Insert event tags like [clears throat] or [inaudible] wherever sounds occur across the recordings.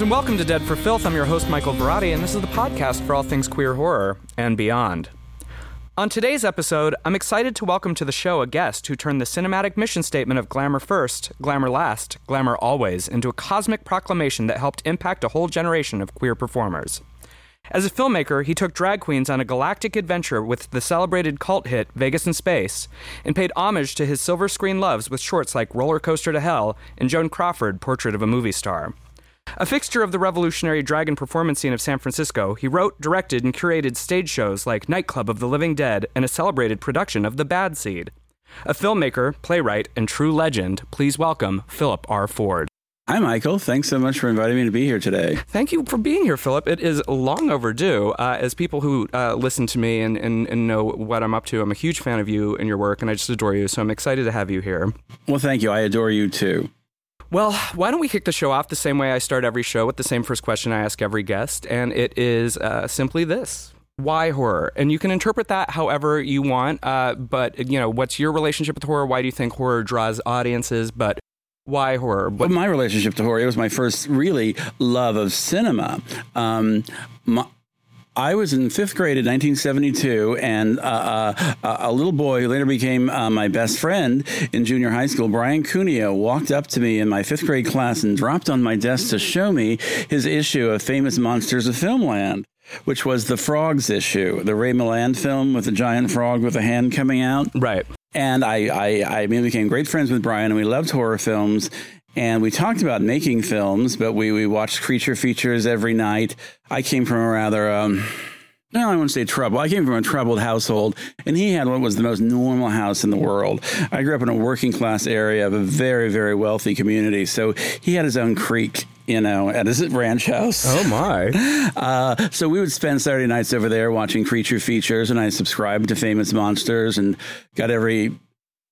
And welcome to Dead for Filth. I'm your host, Michael Varrati, and this is the podcast for all things queer horror and beyond. On today's episode, I'm excited to welcome to the show a guest who turned the cinematic mission statement of glamour first, glamour last, glamour always into a cosmic proclamation that helped impact a whole generation of queer performers. As a filmmaker, he took drag queens on a galactic adventure with the celebrated cult hit Vegas in Space and paid homage to his silver screen loves with shorts like Roller Coaster to Hell and Joan Crawford Portrait of a Movie Star. A fixture of the revolutionary dragon performance scene of San Francisco, he wrote, directed, and curated stage shows like Nightclub of the Living Dead and a celebrated production of The Bad Seed. A filmmaker, playwright, and true legend, please welcome Philip R. Ford. Hi, Michael. Thanks so much for inviting me to be here today. Thank you for being here, Philip. It is long overdue. Uh, as people who uh, listen to me and, and, and know what I'm up to, I'm a huge fan of you and your work, and I just adore you. So I'm excited to have you here. Well, thank you. I adore you too. Well, why don't we kick the show off the same way I start every show with the same first question I ask every guest, and it is uh, simply this: Why horror? And you can interpret that however you want. Uh, but you know, what's your relationship with horror? Why do you think horror draws audiences? But why horror? What- well, my relationship to horror, it was my first really love of cinema. Um, my, I was in fifth grade in 1972, and uh, uh, a little boy who later became uh, my best friend in junior high school, Brian Cuneo, walked up to me in my fifth grade class and dropped on my desk to show me his issue of Famous Monsters of Filmland. Which was the frogs issue, the Ray Milland film with the giant frog with a hand coming out. Right. And I, I, I became great friends with Brian, and we loved horror films. And we talked about making films, but we, we watched creature features every night. I came from a rather, um, no, I won't say trouble. I came from a troubled household, and he had what was the most normal house in the world. I grew up in a working class area of a very, very wealthy community. So he had his own creek, you know, at his ranch house. Oh my! [laughs] Uh, so we would spend Saturday nights over there watching creature features, and I subscribed to Famous Monsters and got every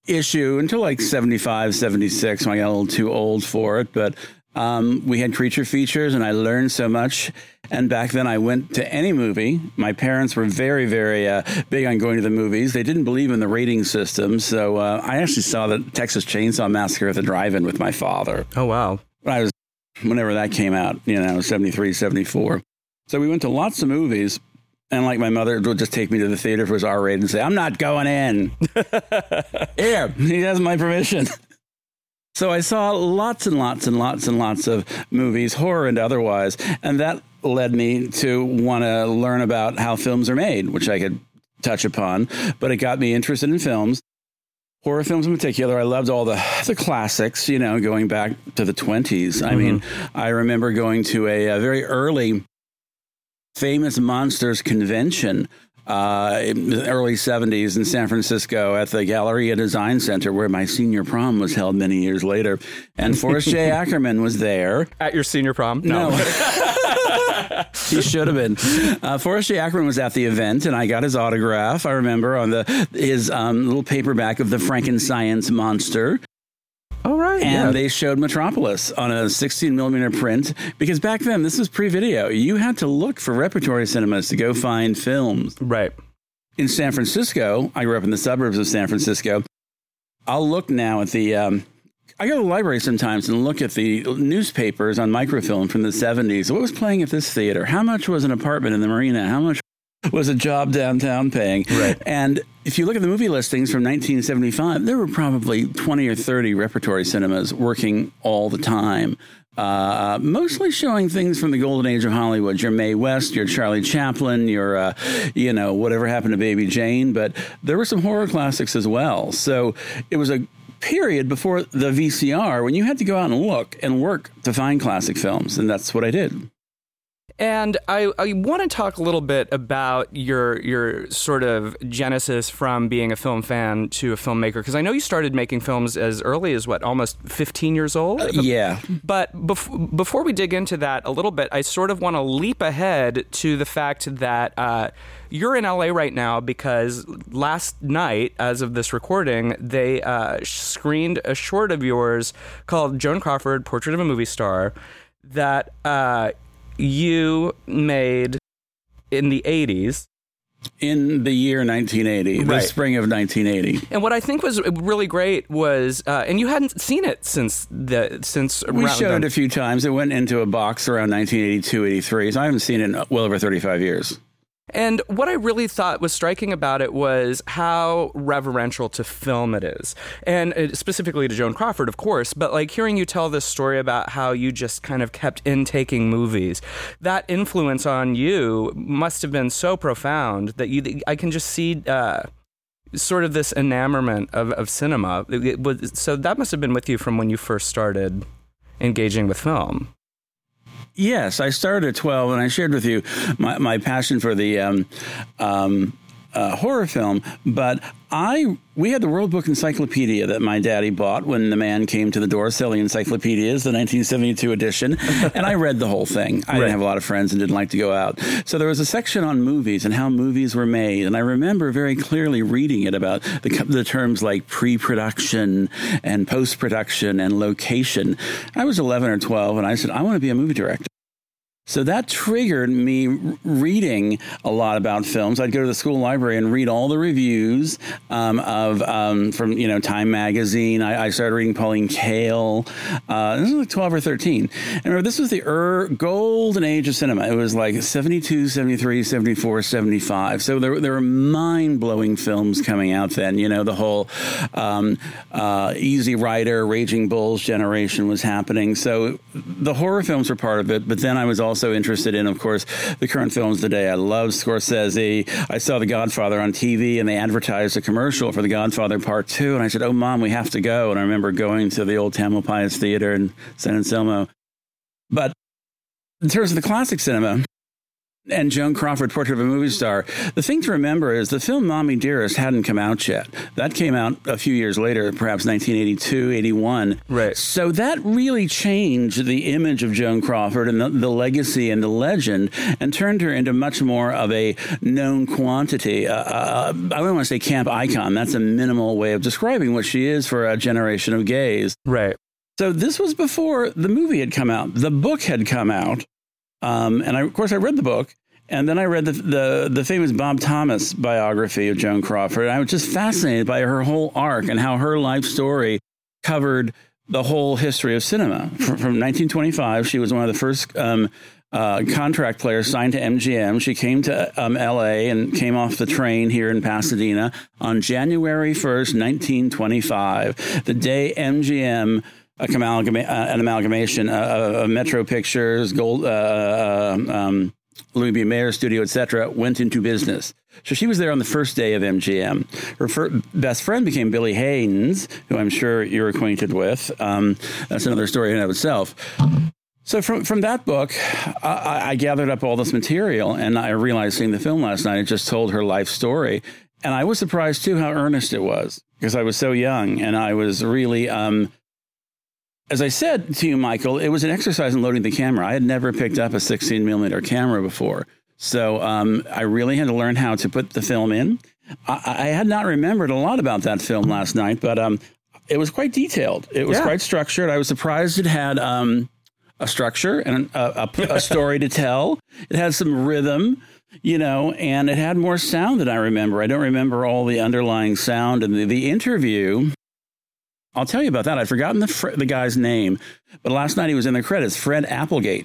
issue until like 75, 76 when I got a little too old for it. But um, we had creature features, and I learned so much. And back then, I went to any movie. My parents were very, very uh, big on going to the movies. They didn't believe in the rating system. So uh, I actually saw the Texas Chainsaw Massacre at the drive in with my father. Oh, wow. When I was, whenever that came out, you know, 73, 74. So we went to lots of movies. And like my mother would just take me to the theater if it was R rated and say, I'm not going in. [laughs] Here, he has my permission. So I saw lots and lots and lots and lots of movies, horror and otherwise. And that led me to want to learn about how films are made, which I could touch upon. But it got me interested in films. Horror films in particular, I loved all the, the classics, you know, going back to the 20s. I mean, mm-hmm. I remember going to a, a very early famous monsters convention uh, in the early 70s in San Francisco at the Galleria Design Center, where my senior prom was held many years later. And Forrest J. [laughs] Ackerman was there. At your senior prom? No. [laughs] [laughs] he should have been. Uh, Forrest J. Ackerman was at the event, and I got his autograph. I remember on the his um, little paperback of the Franken-Science Monster. All right. And yeah. they showed Metropolis on a 16 millimeter print because back then, this was pre video. You had to look for repertory cinemas to go find films. right. In San Francisco, I grew up in the suburbs of San Francisco. I'll look now at the. Um, I go to the library sometimes and look at the newspapers on microfilm from the 70s. What was playing at this theater? How much was an apartment in the marina? How much was a job downtown paying? Right. And if you look at the movie listings from 1975, there were probably 20 or 30 repertory cinemas working all the time. Uh, mostly showing things from the golden age of Hollywood. Your Mae West, your Charlie Chaplin, your, uh, you know, whatever happened to Baby Jane. But there were some horror classics as well. So it was a period before the VCR when you had to go out and look and work to find classic films. And that's what I did. And I, I want to talk a little bit about your your sort of genesis from being a film fan to a filmmaker because I know you started making films as early as what almost 15 years old. Yeah. But bef- before we dig into that a little bit, I sort of want to leap ahead to the fact that uh, you're in LA right now because last night, as of this recording, they uh, screened a short of yours called Joan Crawford: Portrait of a Movie Star that uh, you made in the 80s in the year 1980, Right. the spring of 1980. And what I think was really great was, uh, and you hadn't seen it since the since We around showed then. it a few times. It went into a box around 1982, 83. So I haven't seen it in well over 35 years. And what I really thought was striking about it was how reverential to film it is. And uh, specifically to Joan Crawford, of course, but like hearing you tell this story about how you just kind of kept intaking movies, that influence on you must have been so profound that you, I can just see, uh, Sort of this enamorment of, of cinema. Was, so that must have been with you from when you first started engaging with film. Yes, I started at 12 and I shared with you my, my passion for the um, um, uh, horror film. But I we had the World Book Encyclopedia that my daddy bought when the man came to the door selling encyclopedias, the 1972 edition, [laughs] and I read the whole thing. I Right. didn't have a lot of friends and didn't like to go out. So there was a section on movies and how movies were made, and I remember very clearly reading it about the, the terms like pre-production and post-production and location. I was 11 or 12, and I said, I want to be a movie director. So that triggered me reading a lot about films. I'd go to the school library and read all the reviews um, of um, from you know Time magazine. I, I started reading Pauline Kael. Uh, this was like twelve or thirteen. And remember, this was the er- golden age of cinema. It was like 72, 73, 74, 75. So there, there were mind blowing films coming out then. You know, the whole um, uh, Easy Rider, Raging Bulls generation was happening. So the horror films were part of it. But then I was also interested in, of course, the current films today. I love Scorsese. I saw The Godfather on TV and they advertised a commercial for The Godfather Part 2. And I said, Oh, mom, we have to go. And I remember going to the old Tamalpais Theater in San Anselmo. But in terms of the classic cinema, and Joan Crawford, Portrait of a Movie Star. The thing to remember is the film Mommy Dearest hadn't come out yet. That came out a few years later, perhaps 1982, 81. Right. So that really changed the image of Joan Crawford and the, the legacy and the legend and turned her into much more of a known quantity. Uh, uh, I don't want to say camp icon. That's a minimal way of describing what she is for a generation of gays. Right. So this was before the movie had come out. The book had come out, um, and I, of course I read the book, and then I read the, the the famous Bob Thomas biography of Joan Crawford. I was just fascinated by her whole arc and how her life story covered the whole history of cinema. From, from 1925, she was one of the first. Um, uh, contract players signed to MGM. She came to um, LA and came off the train here in Pasadena on January 1st, 1925, the day MGM amalgama- uh, an amalgamation uh, of Metro Pictures, Gold, uh, uh, um, Louis B. Mayer Studio, etc., went into business. So she was there on the first day of MGM. Her fir- best friend became Billy Haines, who I'm sure you're acquainted with. Um, that's another story in and of itself. So from from that book, I, I gathered up all this material, and I realized seeing the film last night, it just told her life story, and I was surprised too how earnest it was because I was so young, and I was really. Um, as I said to you, Michael, it was an exercise in loading the camera. I had never picked up a 16 millimeter camera before. So um, I really had to learn how to put the film in. I, I had not remembered a lot about that film last night, but um, it was quite detailed. It was Yeah. quite structured. I was surprised it had um, a structure and a, a, a story to tell. It had some rhythm, you know, and it had more sound than I remember. I don't remember all the underlying sound and the, the interview. I'll tell you about that. I'd forgotten the, fr- the guy's name, but last night he was in the credits, Fred Applegate.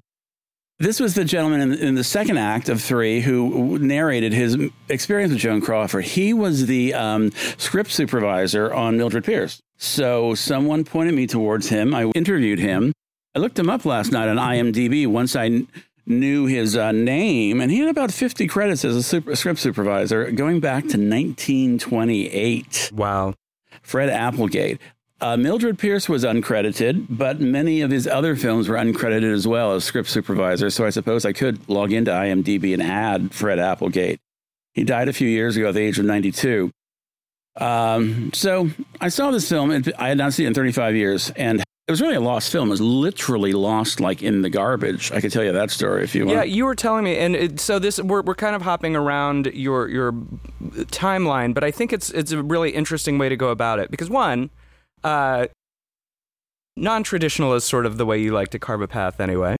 This was the gentleman in, in the second act of three who narrated his experience with Joan Crawford. He was the um, script supervisor on Mildred Pierce. So someone pointed me towards him. I interviewed him. I looked him up last night on IMDb once I kn- knew his uh, name, and he had about 50 credits as a super, script supervisor going back to 1928. Wow. Fred Applegate. Uh, Mildred Pierce was uncredited, but many of his other films were uncredited as well as script supervisor. So I suppose I could log into IMDb and add Fred Applegate. He died a few years ago at the age of 92. Um, so I saw this film. and I had not seen it in 35 years, and it was really a lost film. It was literally lost, like in the garbage. I could tell you that story if you want. Yeah, you were telling me, and it, so this we're we're kind of hopping around your your timeline, but I think it's it's a really interesting way to go about it because one, uh, non-traditional is sort of the way you like to carve a path anyway.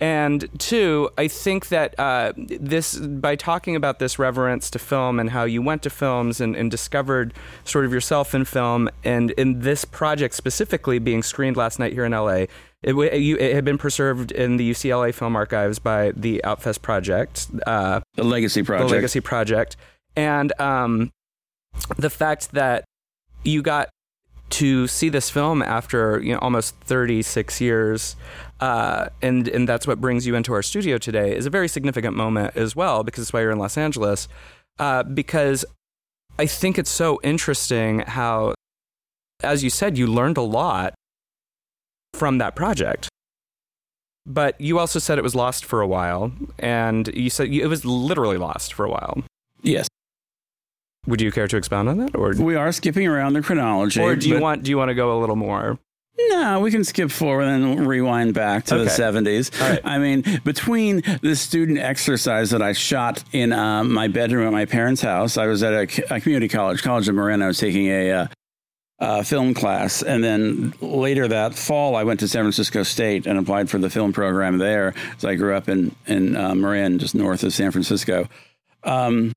And two, I think that uh, this, by talking about this reverence to film and how you went to films and, and, discovered sort of yourself in film, and in this project specifically being screened last night here in LA, it, it had been preserved in the UCLA Film Archives by the Outfest Project, uh, the Legacy Project, the Legacy Project, and um, the fact that you got to see this film after you know almost 36 years uh, and and that's what brings you into our studio today is a very significant moment as well because it's why you're in Los Angeles uh, because I think it's so interesting how as you said you learned a lot from that project. But you also said it was lost for a while and you said it was literally lost for a while. Yes would you care to expound on that, or we are skipping around the chronology? Or do you want do you want to go a little more? No, we can skip forward and rewind back to okay. the 70s. Right. I mean, between the student exercise that I shot in uh, my bedroom at my parents' house, I was at a, a community college, College of Marin. I was taking a uh, uh, film class. And then later that fall, I went to San Francisco State and applied for the film program there. So I grew up in, in uh, Marin, just north of San Francisco. Um,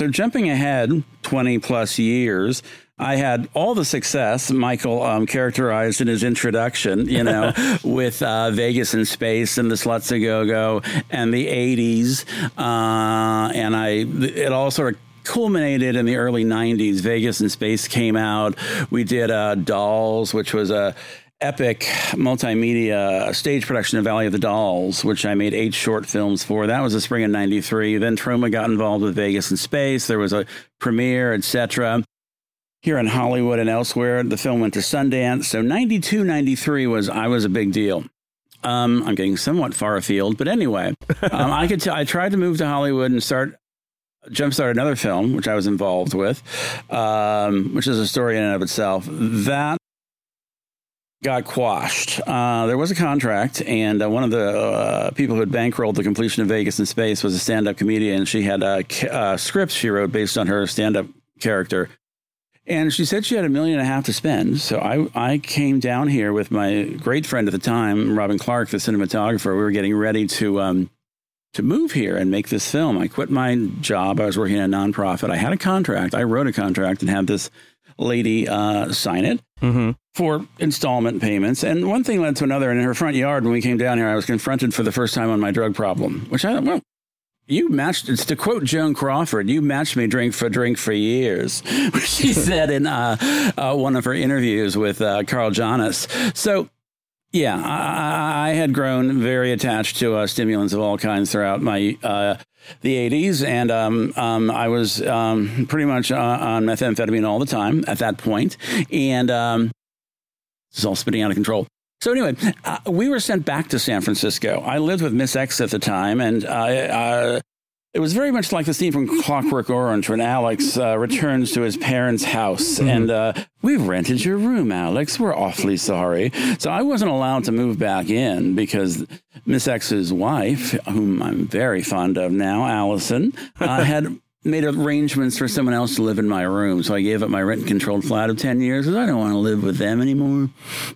so jumping ahead 20 plus years, I had all the success Michael um, characterized in his introduction, you know, [laughs] with uh, Vegas in Space and the Sluts a Go Go and the 80s. Uh, and I, it all sort of culminated in the early 90s. Vegas in Space came out. We did uh, Dolls, which was a epic multimedia stage production of Valley of the Dolls, which I made eight short films for. That was the spring of 93. Then Troma got involved with Vegas in Space. There was a premiere, etc. Here in Hollywood and elsewhere, the film went to Sundance. So 92, 93 was, I was a big deal. Um, I'm getting somewhat far afield, but anyway, [laughs] um, I could. T- I tried to move to Hollywood and start jumpstart another film, which I was involved with, um, which is a story in and of itself. That got quashed. Uh, there was a contract, and uh, one of the uh, people who had bankrolled the completion of Vegas in Space was a stand up comedian. She had a uh, script she wrote based on her stand up character. And she said she had a million and a half to spend. So I, I came down here with my great friend at the time, Robin Clark, the cinematographer. We were getting ready to um, to move here and make this film. I quit my job. I was working at a nonprofit. I had a contract. I wrote a contract and had this lady uh, sign it mm-hmm. For installment payments. And one thing led to another. And in her front yard, when we came down here, I was confronted for the first time on my drug problem, which I thought, well, you matched, it's to quote Joan Crawford, you matched me drink for drink for years, [laughs] she said in uh, uh, one of her interviews with uh, Carl Jonas. So, yeah, I, I, had grown very attached to uh, stimulants of all kinds throughout my uh, the 80s, and um, um, I was um, pretty much uh, on methamphetamine all the time at that point, and um, this is all spinning out of control. So anyway, uh, we were sent back to San Francisco. I lived with Miss X at the time, and uh, uh it was very much like the scene from Clockwork Orange when Alex uh, returns to his parents' house mm-hmm. and uh, we've rented your room, Alex. We're awfully sorry. So I wasn't allowed to move back in because Miss X's wife, whom I'm very fond of now, Allison, uh, [laughs] had made arrangements for someone else to live in my room. So I gave up my rent controlled flat of 10 years because I don't want to live with them anymore.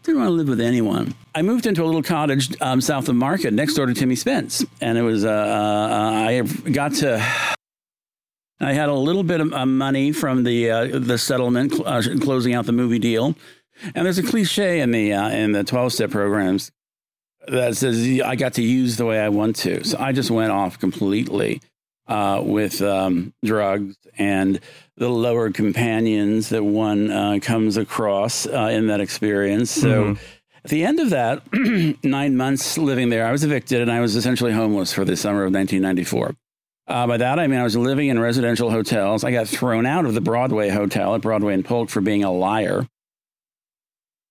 Didn't want to live with anyone. I moved into a little cottage um, south of Market next door to Timmy Spence. And it was, uh, uh, I got to. I had a little bit of uh, money from the uh, the settlement uh, closing out the movie deal, and there's a cliche in the in the twelve step programs that says I got to use the way I want to. So I just went off completely uh, with um, drugs and the lower companions that one uh, comes across uh, in that experience. So. Mm-hmm. At the end of that, [clears throat] nine months living there, I was evicted and I was essentially homeless for the summer of 1994. Uh, by that, I mean I was living in residential hotels. I got thrown out of the Broadway Hotel at Broadway and Polk for being a liar.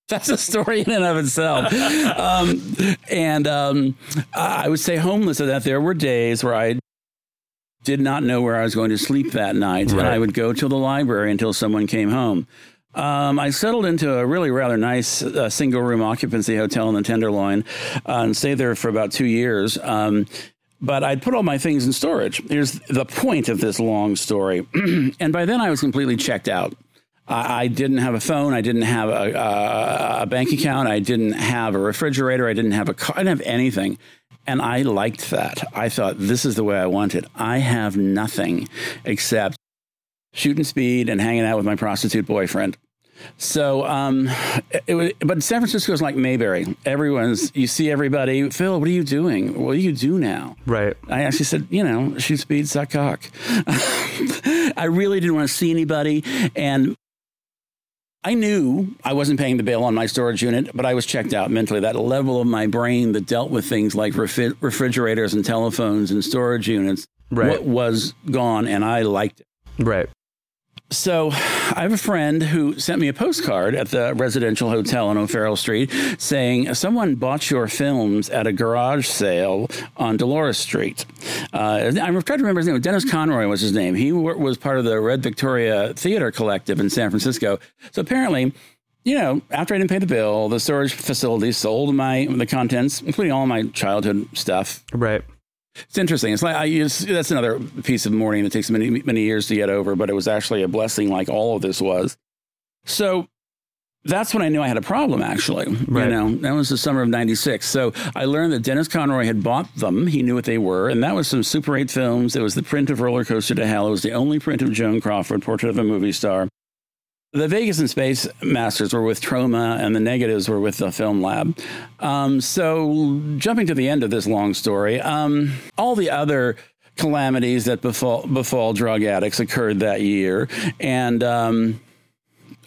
That's a story in and of itself. [laughs] um, and um, I would say homeless at that. There were days where I did not know where I was going to sleep that night. Right. And I would go to the library until someone came home. Um, I settled into a really rather nice uh, single room occupancy hotel in the Tenderloin uh, and stayed there for about two years. Um, but I'd put all my things in storage. Here's the point of this long story. [clears throat] and by then I was completely checked out. I, I didn't have a phone. I didn't have a, a, a, bank account. I didn't have a refrigerator. I didn't have a car. I didn't have anything. And I liked that. I thought, this is the way I want it. I have nothing except shooting speed and hanging out with my prostitute boyfriend. So, um, it, was, but San Francisco is like Mayberry. Everyone's, you see everybody, Phil, what are you doing? What do you do now? Right. I actually said, you know, shoot speed, suck cock. [laughs] I really didn't want to see anybody. And I knew I wasn't paying the bill on my storage unit, but I was checked out mentally. That level of my brain that dealt with things like refrigerators and telephones and storage units right. was gone, and I liked it. Right. So I have a friend who sent me a postcard at the residential hotel on O'Farrell Street saying someone bought your films at a garage sale on Dolores Street. Uh, I'm trying to remember his name. Dennis Conroy was his name. He was part of the Red Victoria Theater Collective in San Francisco. So apparently, you know, after I didn't pay the bill, the storage facility sold my the contents, including all my childhood stuff. Right. It's interesting. It's like I use that's another piece of mourning that takes many many years to get over, but it was actually a blessing, like all of this was. So that's when I knew I had a problem. Actually, right. you know, that was the summer of '96. So I learned that Dennis Conroy had bought them. He knew what they were, and that was some Super 8 films. It was the print of Roller Coaster to Hell. It was the only print of Joan Crawford, Portrait of a Movie Star. The Vegas in Space Masters were with Troma, and the negatives were with the Film Lab. Um, so, jumping to the end of this long story, um, all the other calamities that befall, befall drug addicts occurred that year. And um,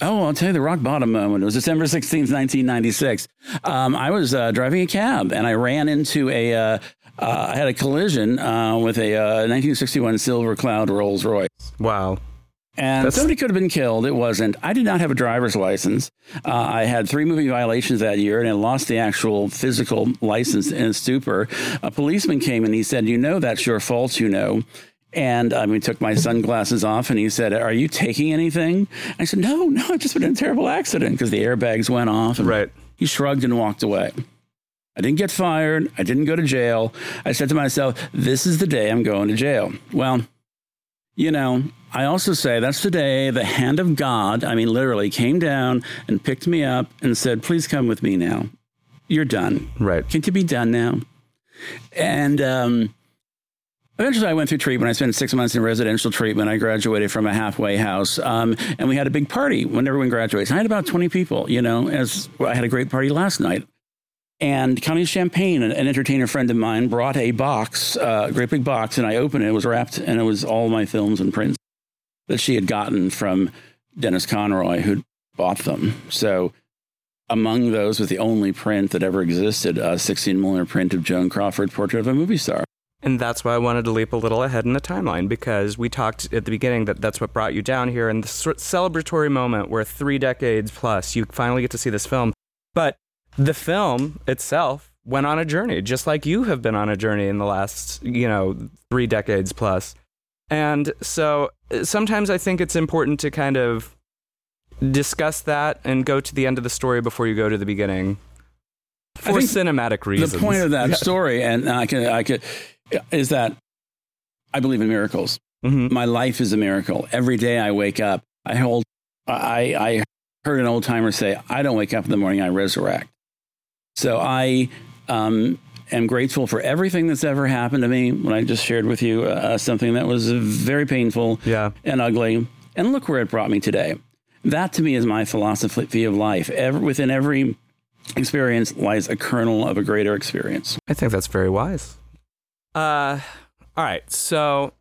Oh, I'll tell you the rock bottom moment. It was December 16th, 1996. Um, I was uh, driving a cab and I ran into a, uh, uh, I had a collision uh, with a 1961 uh, Silver Cloud Rolls Royce. Wow. And somebody could have been killed. It wasn't. I did not have a driver's license. Uh, I had three moving violations that year, and I lost the actual physical license in a stupor. A policeman came and he said, "You know that's your fault. You know." And um, mean, took my sunglasses off and he said, Are you taking anything? I said, No, no, I've just been in a terrible accident because the airbags went off. Right. He shrugged and walked away. I didn't get fired. I didn't go to jail. I said to myself, This is the day I'm going to jail. Well, you know, I also say that's the day the hand of God, I mean, literally came down and picked me up and said, Please come with me now. You're done. Right. Can't you be done now? And um, eventually I went through treatment. I spent six months in residential treatment. I graduated from a halfway house. Um, and we had a big party when everyone graduates. I had about 20 people, you know, as well, I had a great party last night. And Connie Champagne, an, entertainer friend of mine, brought a box, uh, a great big box, and I opened it. It was wrapped, and it was all my films and prints that she had gotten from Dennis Conroy, who bought them. So among those was the only print that ever existed, a 16 millimeter print of Joan Crawford, Portrait of a Movie Star. And that's why I wanted to leap a little ahead in the timeline because we talked at the beginning that that's what brought you down here and the celebratory moment where three decades plus you finally get to see this film. But the film itself went on a journey, just like you have been on a journey in the last, you know, three decades plus. And so sometimes I think it's important to kind of discuss that and go to the end of the story before you go to the beginning for cinematic reasons. The point of that yeah. story, and I can, I can, is that I believe in miracles. Mm-hmm. My life is a miracle. Every day I wake up, I hold, I, I heard an old timer say, I don't wake up in the morning, I resurrect. So I um, am grateful for everything that's ever happened to me. When I just shared with you uh, something that was very painful yeah. and ugly, and look where it brought me today. That to me is my philosophy of life. Every, within every experience lies a kernel of a greater experience. I think that's very wise. Uh, all right. So,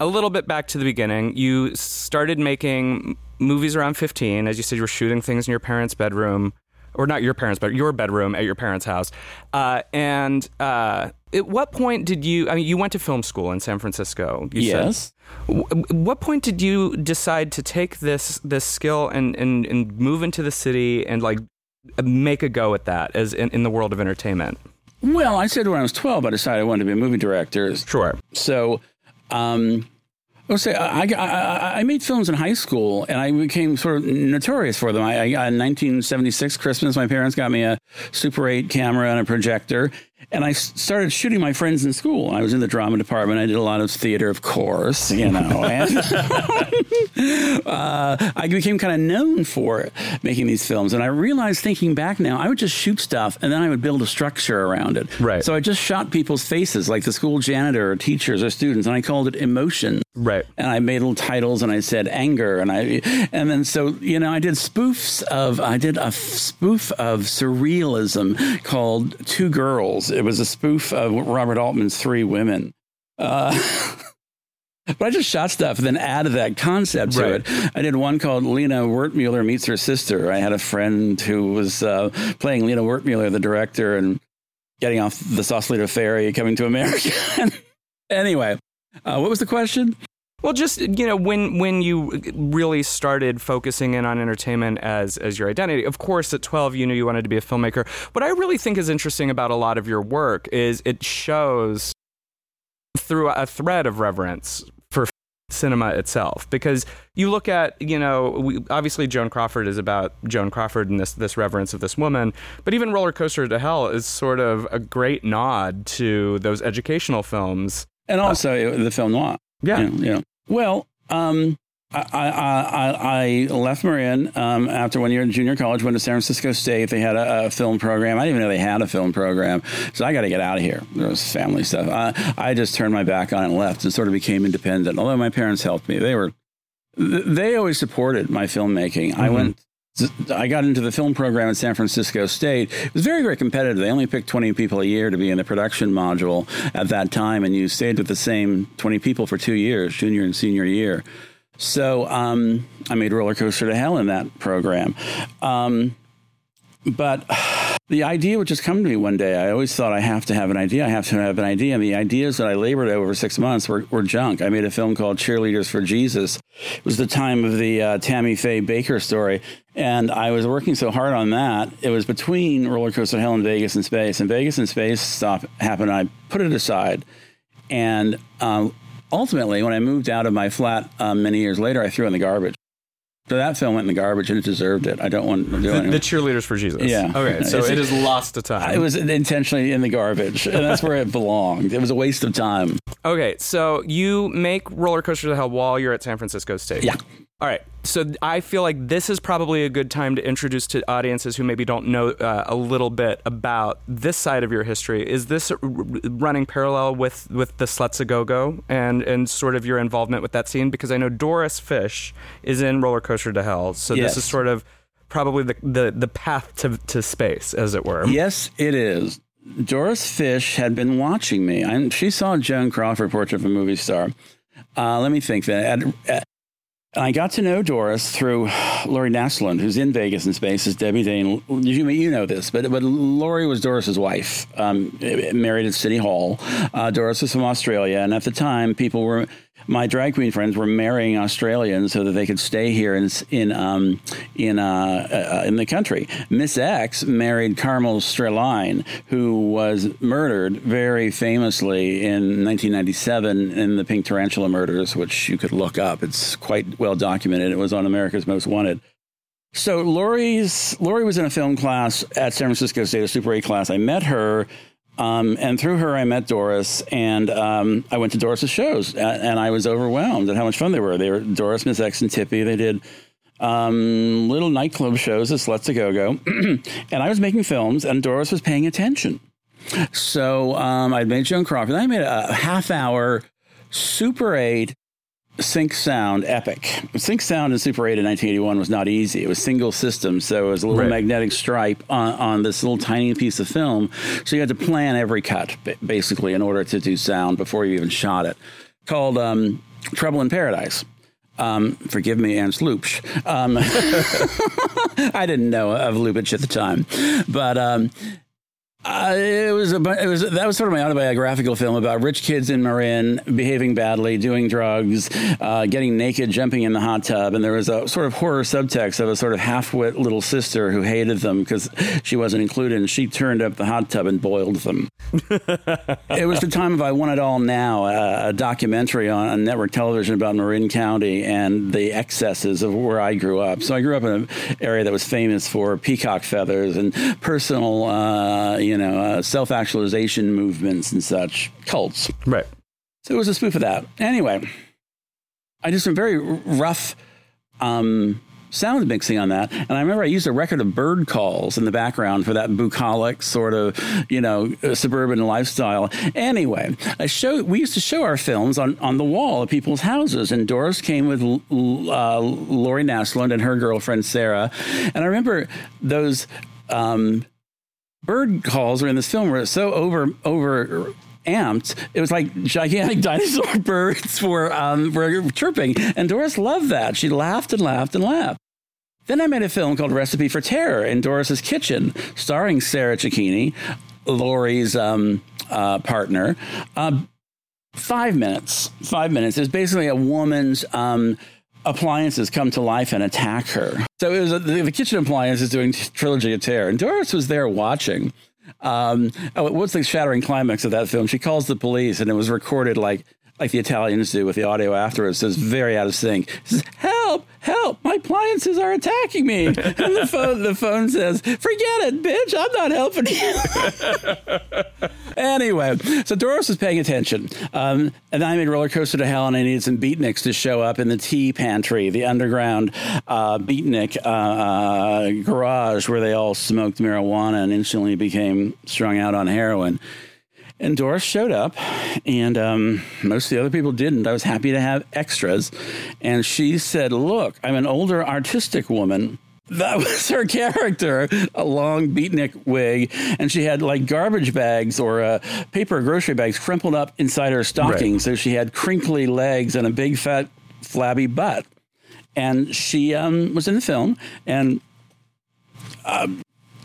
a little bit back to the beginning. You started making movies around 15. As you said, you were shooting things in your parents' bedroom or not your parents, but your bedroom at your parents' house. Uh, and uh, at what point did you? I mean, you went to film school in San Francisco. yes. Said. What point did you decide to take this this skill and and, and move into the city and like make a go at that as in, in the world of entertainment? Well, I said when I was twelve, I decided I wanted to be a movie director. Sure. So. Um, I'll say I, I, I, made films in high school, and I became sort of notorious for them. I, I, in 1976 Christmas, my parents got me a Super 8 camera and a projector, and I started shooting my friends in school. I was in the drama department. I did a lot of theater, of course, you know. [laughs] And [laughs] uh, I became kind of known for making these films. And I realized, thinking back now, I would just shoot stuff and then I would build a structure around it. Right. So I just shot people's faces, like the school janitor or teachers or students, and I called it emotion. Right. And I made little titles and I said anger. And I, and then so, you know, I did spoofs of, I did a spoof of surrealism called Two Girls it was a spoof of Robert Altman's Three Women. Uh, [laughs] but I just shot stuff and then added that concept to right. it. I did one called Lina Wertmuller Meets Her Sister. I had a friend who was uh, playing Lina Wertmuller, the director, and getting off the Sausalito ferry, coming to America. [laughs] anyway, uh, what was the question? Well, just you know, when when you really started focusing in on entertainment as as your identity, of course, at twelve you knew you wanted to be a filmmaker. What I really think is interesting about a lot of your work is it shows through a thread of reverence for cinema itself. Because you look at you know we, obviously joan crawford is about joan crawford and this this reverence of this woman but even roller coaster to hell is sort of a great nod to those educational films. And also uh, the film noir yeah. Yeah. know. Well, um, I, I, I, left Marin um, after one year in junior college, went to San Francisco State. They had a, a film program. I didn't even know they had a film program. So I got to get out of here. There was family stuff. I, I just turned my back on it and left and sort of became independent. Although my parents helped me. They were, they always supported my filmmaking. Mm-hmm. I went I got into the film program at San Francisco State. It was very, very competitive. They only picked 20 people a year to be in the production module at that time, and you stayed with the same 20 people for two years, junior and senior year. So um, I made Roller Coaster to Hell in that program. Um, but [sighs] the idea would just come to me one day. I always thought I have to have an idea. I have to have an idea. And the ideas that I labored over six months were, were junk. I made a film called Cheerleaders for Jesus. It was the time of the uh, Tammy Faye Bakker story. And I was working so hard on that. It was between Roller Coaster Hell and Vegas in Space. And Vegas in Space stop happened. I put it aside. And um, ultimately, when I moved out of my flat um, many years later, I threw in the garbage. So that film went in the garbage and it deserved it. I don't want to do it. The, cheerleaders for Jesus. Yeah. Okay. So it is lost to time. It was intentionally in the garbage, and that's where it belonged. It was a waste of time. Okay. So you make Roller Coaster to Hell while you're at San Francisco State. Yeah. All right. So I feel like this is probably a good time to introduce to audiences who maybe don't know uh, a little bit about this side of your history. Is this r- running parallel with, with the Sluts A Go Go and, and sort of your involvement with that scene? Because I know Doris Fish is in Roller Coaster to Hell. So yes. this is sort of probably the, the, the path to, to space, as it were. Yes, it is. Doris Fish had been watching me. and she saw Joan Crawford, Portrait of a Movie Star. Uh, let me think. That at, at, I got to know Doris through Lori Naslund, who's in Vegas in Space, as Debbie Dane. You, you know this, but but Lori was Doris's wife, um, married at City Hall. Uh, Doris was from Australia, and at the time, people were my drag queen friends were marrying Australians so that they could stay here in in um, in uh, uh, in the country. Miss X married Carmel Strehlein, who was murdered very famously in 1997 in the Pink Tarantula murders, which you could look up. It's quite well documented. It was on America's Most Wanted. So Lori's Lori was in a film class at San Francisco State, a Super 8 class. I met her um, and through her, I met Doris, and um, I went to Doris's shows, and I was overwhelmed at how much fun they were. They were Doris, Miss X, and Tippy. They did um, little nightclub shows at Let's Go Go, and I was making films, and Doris was paying attention. So um, I made Joan Crawford. I made a half hour Super 8 Sync Sound Epic. Sync Sound in Super 8 in 1981 was not easy. It was single system, so it was a little right. magnetic stripe on, on, this little tiny piece of film. So you had to plan every cut, basically, in order to do sound before you even shot it. Called um, Trouble in Paradise. Um, forgive me, Ernst Lubitsch. Um, [laughs] I didn't know of Lubitsch at the time, but um, uh, it was a, it was that was sort of my autobiographical film about rich kids in Marin behaving badly, doing drugs, uh, getting naked, jumping in the hot tub, and there was a sort of horror subtext of a sort of half-wit little sister who hated them because she wasn't included, and she turned up the hot tub and boiled them. [laughs] it was the time of I Want It All Now, a, a documentary on, on, network television about Marin County and the excesses of where I grew up. So I grew up in an area that was famous for peacock feathers and personal, uh, you know, uh, self actualization movements and such, cults. Right. So it was a spoof of that. Anyway, I did some very rough um, sound mixing on that. And I remember I used a record of bird calls in the background for that bucolic sort of, you know, uh, suburban lifestyle. Anyway, I show, we used to show our films on, on the wall of people's houses. And Doris came with uh, Lori Naslund and her girlfriend, Sarah. And I remember those. Um, bird calls are in this film were so over over amped. It was like gigantic [laughs] dinosaur birds were, um, were chirping. And Doris loved that. She laughed and laughed and laughed. Then I made a film called Recipe for Terror in Doris's Kitchen, starring Sarah Cicchini, Lori's um, uh, partner. Uh, five minutes. Five minutes. It's basically a woman's. Um, appliances come to life and attack her. So it was a, the, the, kitchen appliance is doing Trilogy of Terror, and Doris was there watching. Um, oh, what's the shattering climax of that film? She calls the police, and it was recorded like like the Italians do with the audio afterwards. So it's very out of sync. Says, "Help! Help! My appliances are attacking me!" And [laughs] the phone the phone says, "Forget it, bitch! I'm not helping you." [laughs] anyway, so Doris was paying attention, um, and I made Roller Coaster to Hell, and I needed some beatniks to show up in the tea pantry, the underground uh, beatnik uh, uh, garage where they all smoked marijuana and instantly became strung out on heroin. And Doris showed up, and um, most of the other people didn't. I was happy to have extras. And she said, Look, I'm an older artistic woman. That [laughs] was her character, a long beatnik wig, and she had like garbage bags or uh, paper grocery bags crumpled up inside her stocking. Right. So she had crinkly legs and a big, fat, flabby butt. And she um, was in the film, and uh,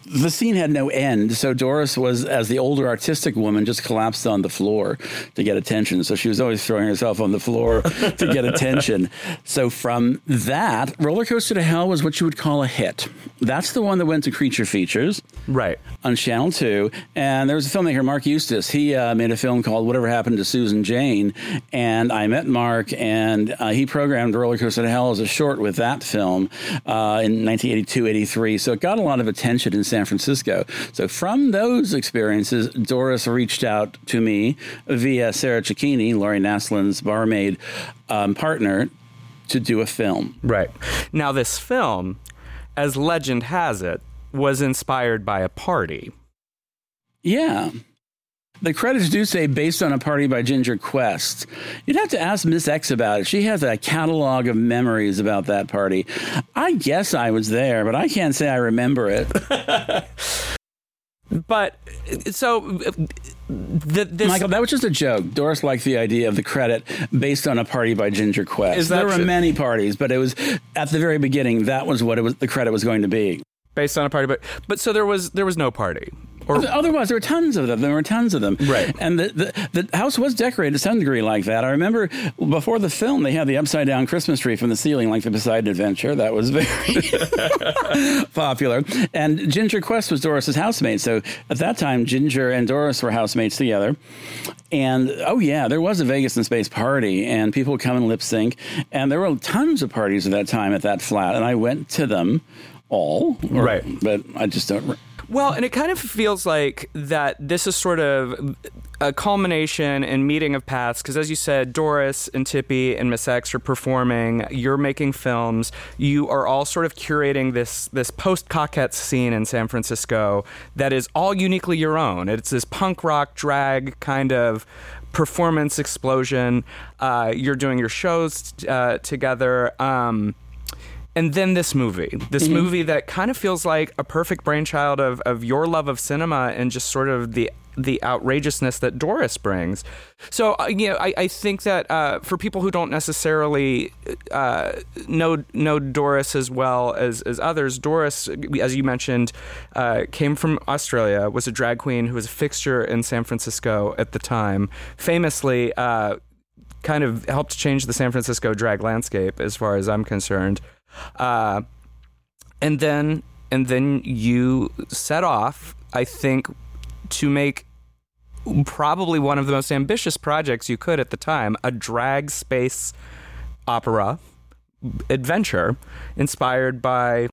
the scene had no end. So Doris was, as the older artistic woman, just collapsed on the floor to get attention. So she was always throwing herself on the floor [laughs] to get attention. So from that, Roller Coaster to Hell was what you would call a hit. That's the one that went to Creature Features. Right. On Channel 2. And there was a filmmaker, Marc Huestis. He uh, made a film called Whatever Happened to Susan Jane. And I met Marc, and uh, he programmed Roller Coaster to Hell as a short with that film uh, in 1982 83. So it got a lot of attention in San Francisco. So from those experiences, Doris reached out to me via Sarah Cicchini, Lori Naslund's barmaid um, partner, to do a film. Right. Now, this film, as legend has it, was inspired by a party. Yeah. The credits do say based on a party by Ginger Quest. You'd have to ask Miss X about it. She has a catalog of memories about that party. I guess I was there, but I can't say I remember it. [laughs] but so the, this Michael, that was just a joke. Doris liked the idea of the credit based on a party by Ginger Quest. Is that there were true? many parties, but it was at the very beginning. That was what it was. The credit was going to be based on a party, but but so there was there was no party. Or, Otherwise, there were tons of them. There were tons of them. Right. And the, the, the, house was decorated to some degree like that. I remember before the film, they had the upside down Christmas tree from the ceiling, like the Poseidon Adventure. That was very [laughs] popular. And Ginger Quest was Doris's housemate. So at that time, Ginger and Doris were housemates together. And oh, yeah, there was a Vegas in Space party, and people would come and lip sync. And there were tons of parties at that time at that flat. And I went to them all. Or, right. But I just don't. Well, and it kind of feels like that this is sort of a culmination and meeting of paths because, as you said, Doris and Tippy and Miss X are performing. You're making films. You are all sort of curating this this post Cockettes scene in San Francisco that is all uniquely your own. It's this punk rock drag kind of performance explosion. Uh, you're doing your shows uh, together. Um, and then this movie, this mm-hmm. movie that kind of feels like a perfect brainchild of, of your love of cinema and just sort of the the outrageousness that Doris brings. So, uh, you know, I, I think that uh, for people who don't necessarily uh, know know Doris as well as, as others, Doris, as you mentioned, uh, came from Australia, was a drag queen who was a fixture in San Francisco at the time, famously. Uh, kind of helped change the San Francisco drag landscape, as far as I'm concerned. Uh, and then and then you set off, I think, to make probably one of the most ambitious projects you could at the time, a drag space opera adventure inspired by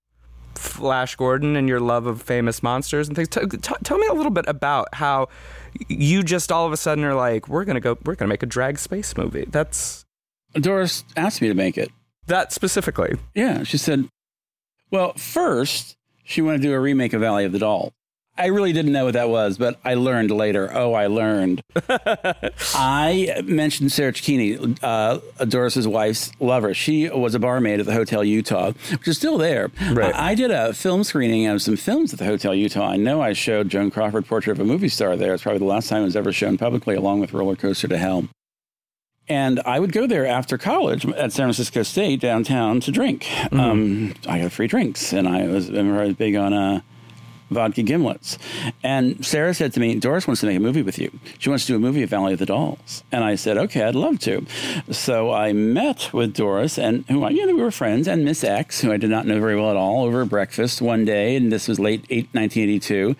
Flash Gordon and your love of famous monsters and things. T- t- tell me a little bit about how you just all of a sudden are like, we're gonna go, we're gonna make a drag space movie. That's Doris asked me to make it. That specifically. Yeah, she said, well, first, she wanted to do a remake of Valley of the Dolls. I really didn't know what that was, but I learned later. Oh, I learned. [laughs] I mentioned Sarah Cicchini, uh, Doris's wife's lover. She was a barmaid at the Hotel Utah, which is still there. Right. I, I did a film screening of some films at the Hotel Utah. I know I showed Joan Crawford Portrait of a Movie Star there. It's probably the last time it was ever shown publicly, along with Roller Coaster to Hell. And I would go there after college at San Francisco State downtown to drink. Um, I got free drinks, and I was, I remember I was big on uh, vodka gimlets. And Sarah said to me, Doris wants to make a movie with you. She wants to do a movie of Valley of the Dolls. And I said, okay, I'd love to. So I met with Doris, and who I, you know, we were friends, and Miss X, who I did not know very well at all, over breakfast one day, and this was late eight, 1982.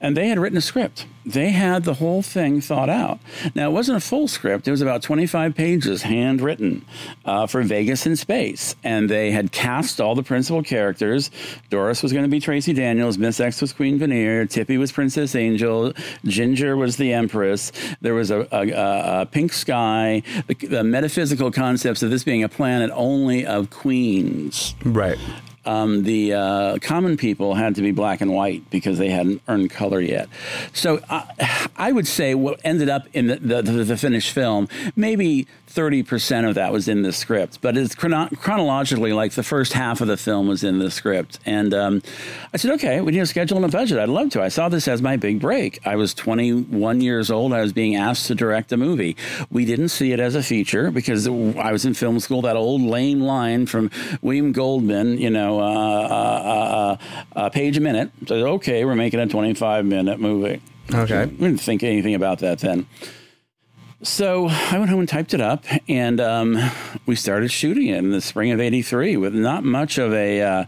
And they had written a script. They had the whole thing thought out. Now, it wasn't a full script. It was about 25 pages, handwritten uh, for Vegas in Space. And they had cast all the principal characters. Doris was going to be Tracy Daniels. Miss X was Queen Veneer. Tippy was Princess Angel. Ginger was the Empress. There was a, a, a, pink sky. The, the metaphysical concepts of this being a planet only of queens Right. Um, the uh, common people had to be black and white because they hadn't earned color yet. So I, I would say what ended up in the, the, the finished film, maybe 30% of that was in the script, but it's chrono- chronologically like the first half of the film was in the script. And um, I said, okay, we need a schedule and a budget. I'd love to. I saw this as my big break. I was 21 years old. I was being asked to direct a movie. We didn't see it as a feature because I was in film school. That old lame line from William Goldman, you know, uh, uh, uh, uh, page a minute. So, okay, we're making a 25 minute movie. Okay. We didn't think anything about that then. So I went home and typed it up, and um, we started shooting it in the spring of '83 with not much of a uh,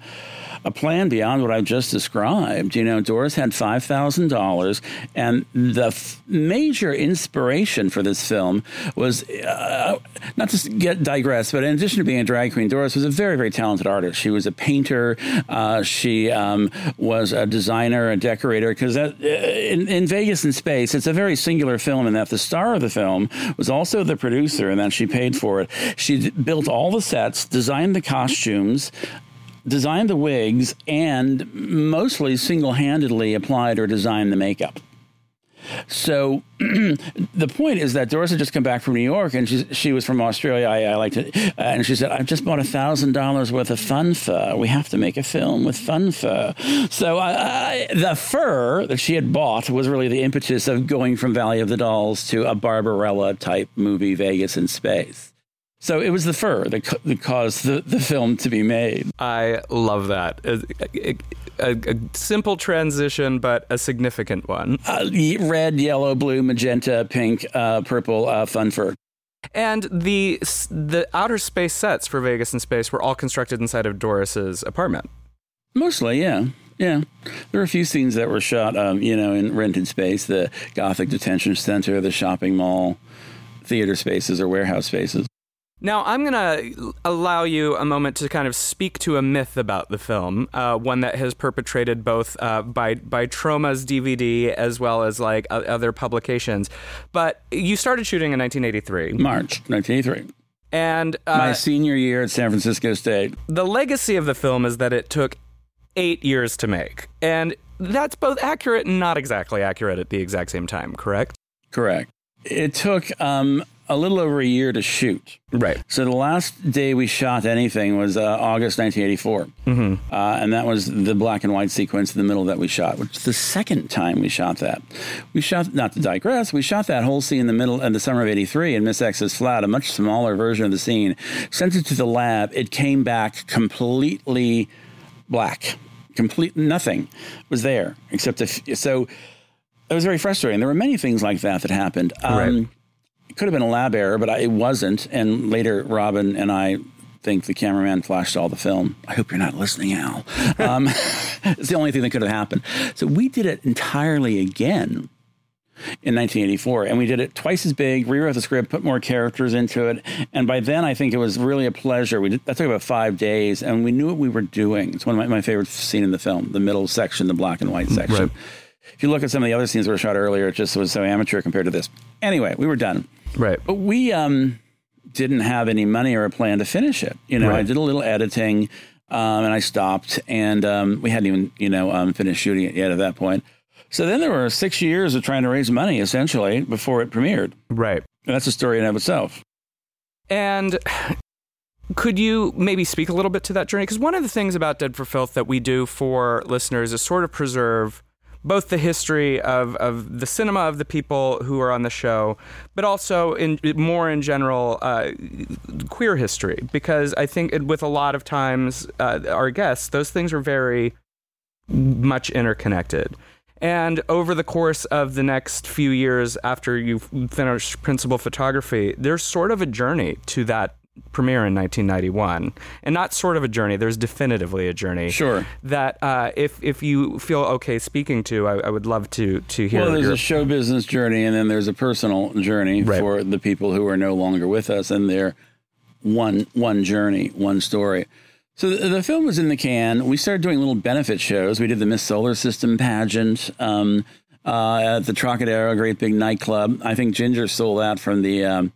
a plan beyond what I've just described. You know, Doris had five thousand dollars, and the f- major inspiration for this film was uh, not to get digress, but in addition to being a drag queen, Doris was a very very talented artist. She was a painter. Uh, she um, was a designer, a decorator. Because in, in Vegas in space, it's a very singular film in that the star of the film was also the producer, and that she paid for it. She d- built all the sets, designed the costumes designed the wigs and mostly single-handedly applied or designed the makeup. So [clears throat] the point is that Doris had just come back from New York, and she she was from Australia. I, I liked it, uh, and she said, "I've just bought a thousand dollars worth of fun fur. We have to make a film with fun fur." So I, I, the fur that she had bought was really the impetus of going from Valley of the Dolls to a Barbarella type movie, Vegas in space. So it was the fur that, that caused the, the film to be made. I love that. A, a- a- a simple transition, but a significant one. Uh, red, yellow, blue, magenta, pink, uh, purple, uh, fun fur. And the the outer space sets for Vegas in Space were all constructed inside of Doris's apartment. Mostly, yeah. Yeah. There were a few scenes that were shot, um, you know, in rented space, the Gothic Detention Center, the shopping mall, theater spaces or warehouse spaces. Now, I'm going to allow you a moment to kind of speak to a myth about the film, uh, one that has perpetrated both uh, by by Troma's DVD as well as like o- other publications. But you started shooting in 1983, March 1983. and My uh, senior year at San Francisco State. the legacy of the film is that it took eight years to make, and that's both accurate and not exactly accurate at the exact same time. Correct? Correct. It took um, a little over a year to shoot. Right. So the last day we shot anything was uh, August 1984, mm-hmm. uh, and that was the black and white sequence in the middle that we shot, which is the second time we shot that. We shot, not to digress, we shot that whole scene in the middle in the summer of '83 in Miss X's flat, a much smaller version of the scene. Sent it to the lab, it came back completely black, complete nothing was there except a f- so. It was very frustrating. There were many things like that that happened. Um, Right. Could have been a lab error, but I, it wasn't. And later, Robin and I think the cameraman flashed all the film. I hope you're not listening, Al. [laughs] Um, [laughs] it's the only thing that could have happened. So we did it entirely again. in 1984, and we did it twice as big, rewrote the script, put more characters into it, and by then I think it was really a pleasure. We did, that took about five days, and we knew what we were doing. It's one of my, my favorite scenes in the film, the middle section, the black and white section. Right. If you look at some of the other scenes that were shot earlier, it just was so amateur compared to this. Anyway, we were done. Right. But we um, didn't have any money or a plan to finish it. You know, I did a little editing um, and I stopped, and um, we hadn't even, you know, um, finished shooting it yet at that point. So then there were six years of trying to raise money essentially before it premiered. Right. And that's a story in and of itself. And could you maybe speak a little bit to that journey? Because one of the things about Dead for Filth that we do for listeners is sort of preserve both the history of, of the cinema of the people who are on the show, but also in more in general uh, queer history. Because I think it, with a lot of times uh, our guests, those things are very much interconnected. And over the course of the next few years after you finish principal photography, there's sort of a journey to that premiere in 1991. And not sort of a journey, there's definitively a journey. Sure. That uh, if, if you feel okay speaking to, I, I would love to, to hear Well, there's your. a show business journey, and then there's a personal journey Right. for the people who are no longer with us, and they're one one journey, one story. So the, the film was in the can. We started doing little benefit shows. We did the Miss Solar System pageant um, uh, at the Trocadero, great big nightclub. I think Ginger stole that from the. Um,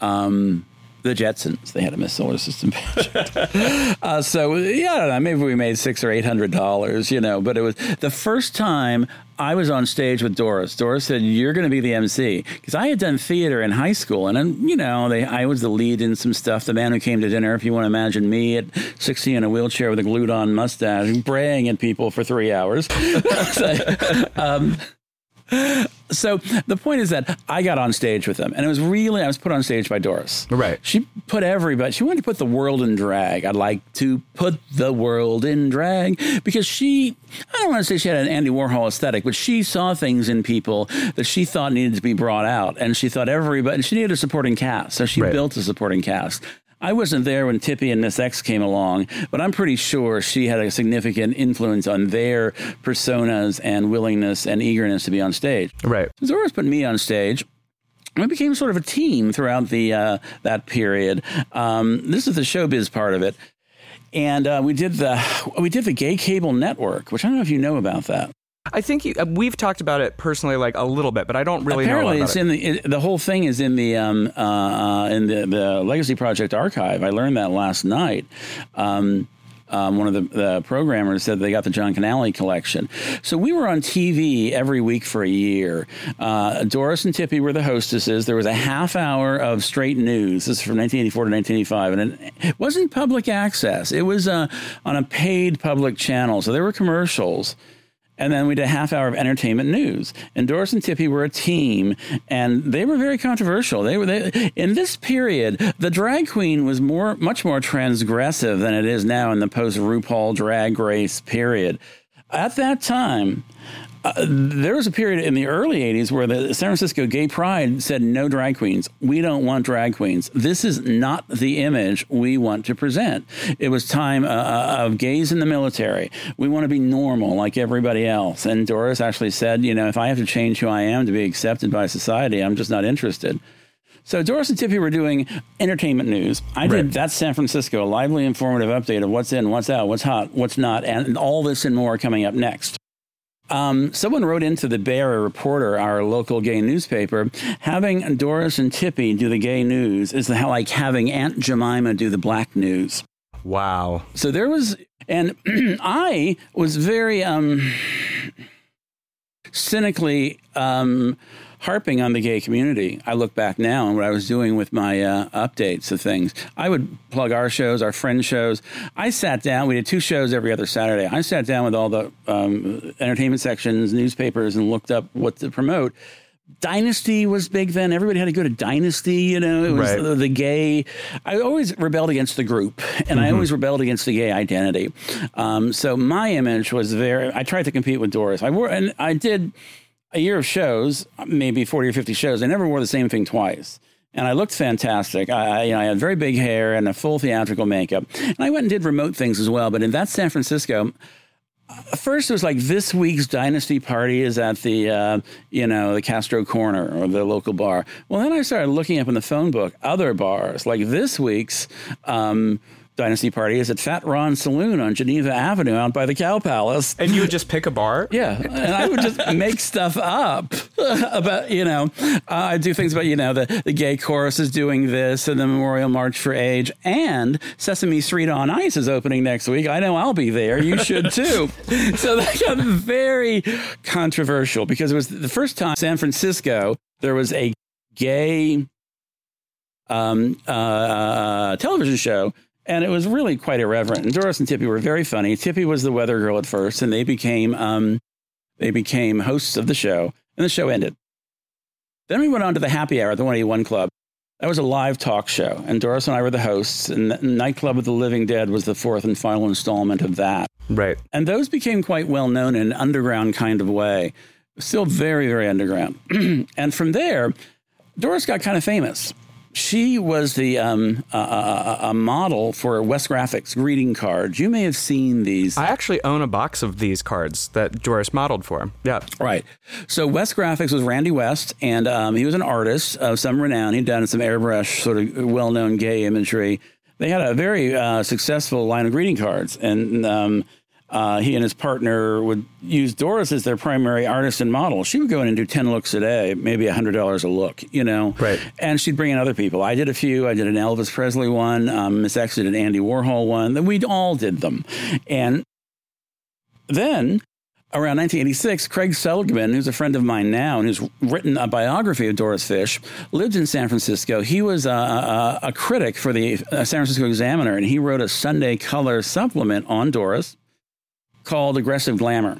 um, the Jetsons, they had a Miss Solar System pageant. [laughs] uh, so yeah, I don't know. Maybe we made six or eight hundred dollars, you know. But it was the first time I was on stage with Doris. Doris said, "You're going to be the MC," because I had done theater in high school, and then you know, they, I was the lead in some stuff. The man who came to dinner. If you want to imagine me at sixty in a wheelchair with a glued-on mustache, braying at people for three hours. [laughs] Um, so the point is that I got on stage with them, and it was really I was put on stage by Doris. Right. She put everybody. She wanted to put the world in drag. I'd like to put the world in drag because she. I don't want to say she had an Andy Warhol aesthetic, but she saw things in people that she thought needed to be brought out, and she thought everybody. And she needed a supporting cast, so she Right. built a supporting cast. I wasn't there when Tippy and Miss X came along, but I'm pretty sure she had a significant influence on their personas and willingness and eagerness to be on stage. right. Doris put me on stage. We became sort of a team throughout the uh, that period. Um, this is the showbiz part of it, and uh, we did the we did the Gay Cable Network, which I don't know if you know about that. I think you, uh, we've talked about it personally, like a little bit, but I don't really Apparently, know it's it. in the it, the whole thing is in the um, uh, in the, the Legacy Project archive. I learned that last night. Um, um, one of the, the programmers said they got the John Canale collection. So we were on TV every week for a year. Uh, Doris and Tippy were the hostesses. There was a half hour of straight news. This is from 1984 to 1985, and it, it wasn't public access. It was uh, on a paid public channel. So there were commercials. And then we did a half hour of entertainment news. And Doris and Tippy were a team, and they were very controversial. They were they, in this period. The drag queen was more, much more transgressive than it is now in the post RuPaul drag race period. At that time, uh, there was a period in the early 80s where the San Francisco Gay Pride said no drag queens. We don't want drag queens. This is not the image we want to present. It was time uh, uh, of gays in the military. We want to be normal like everybody else. And Doris actually said, you know, if I have to change who I am to be accepted by society, I'm just not interested. So Doris and Tippy were doing entertainment news. I did Right. that's San Francisco, a lively, informative update of what's in, what's out, what's hot, what's not, and all this and more coming up next. Um, someone wrote into the Bay Area Reporter, our local gay newspaper, having Doris and Tippy do the gay news is like having Aunt Jemima do the black news. Wow. So there was, and [clears throat] I was very um, cynically um, harping on the gay community. I look back now and what I was doing with my uh, updates of things. I would plug our shows, our friend shows. I sat down. We did two shows every other Saturday. I sat down with all the um, entertainment sections, newspapers, and looked up what to promote. Dynasty was big then. Everybody had to go to Dynasty, you know. It was Right. the, the gay. I always rebelled against the group, and I always rebelled against the gay identity. Um, so my image was very. I tried to compete with Doris. I wore, and I did a year of shows, maybe forty or fifty shows. I never wore the same thing twice. And I looked fantastic. I, you know, I had very big hair and a full theatrical makeup. And I went and did remote things as well. But in that San Francisco, first it was like this week's dynasty party is at the uh, you know the Castro Corner or the local bar. Well, then I started looking up in the phone book other bars like this week's. Um, dynasty party is at Fat Ron Saloon on Geneva Avenue out by the Cow Palace. And you would just pick a bar? [laughs] Yeah. And I would just make stuff up [laughs] about, you know, uh, I do things about, you know, the, the gay chorus is doing this and the Memorial March for Age and Sesame Street on Ice is opening next week. I know I'll be there. You should too. [laughs] so that got very controversial because it was the first time San Francisco there was a gay um, uh, television show and it was really quite irreverent. And Doris and Tippy were very funny. Tippy was the weather girl at first, and they became um, they became hosts of the show, and the show ended. Then we went on to the Happy Hour at the 181 Club. That was a live talk show, and Doris and I were the hosts. And the Nightclub of the Living Dead was the fourth and final installment of that. Right. And those became quite well known in an underground kind of way, still very, very underground. [clears throat] and from there, Doris got kind of famous she was the um, a model for West Graphics greeting cards. You may have seen these. I actually own a box of these cards that Doris modeled for. Yeah, right. So West Graphics was Randy West, and um, he was an artist of some renown. He'd done some airbrush, sort of well-known gay imagery. They had a very uh, successful line of greeting cards, and um, uh, he and his partner would use Doris as their primary artist and model. She would go in and do 10 looks a day, maybe $100 a look, you know? Right. And she'd bring in other people. I did a few. I did an Elvis Presley one. Um, Miss X did an Andy Warhol one. Then We all did them. And then around 1986, Craig Seligman, who's a friend of mine now and who's written a biography of Doris Fish, lived in San Francisco. He was a, a, a critic for the uh, San Francisco Examiner, and he wrote a Sunday Color supplement on Doris called Aggressive Glamour.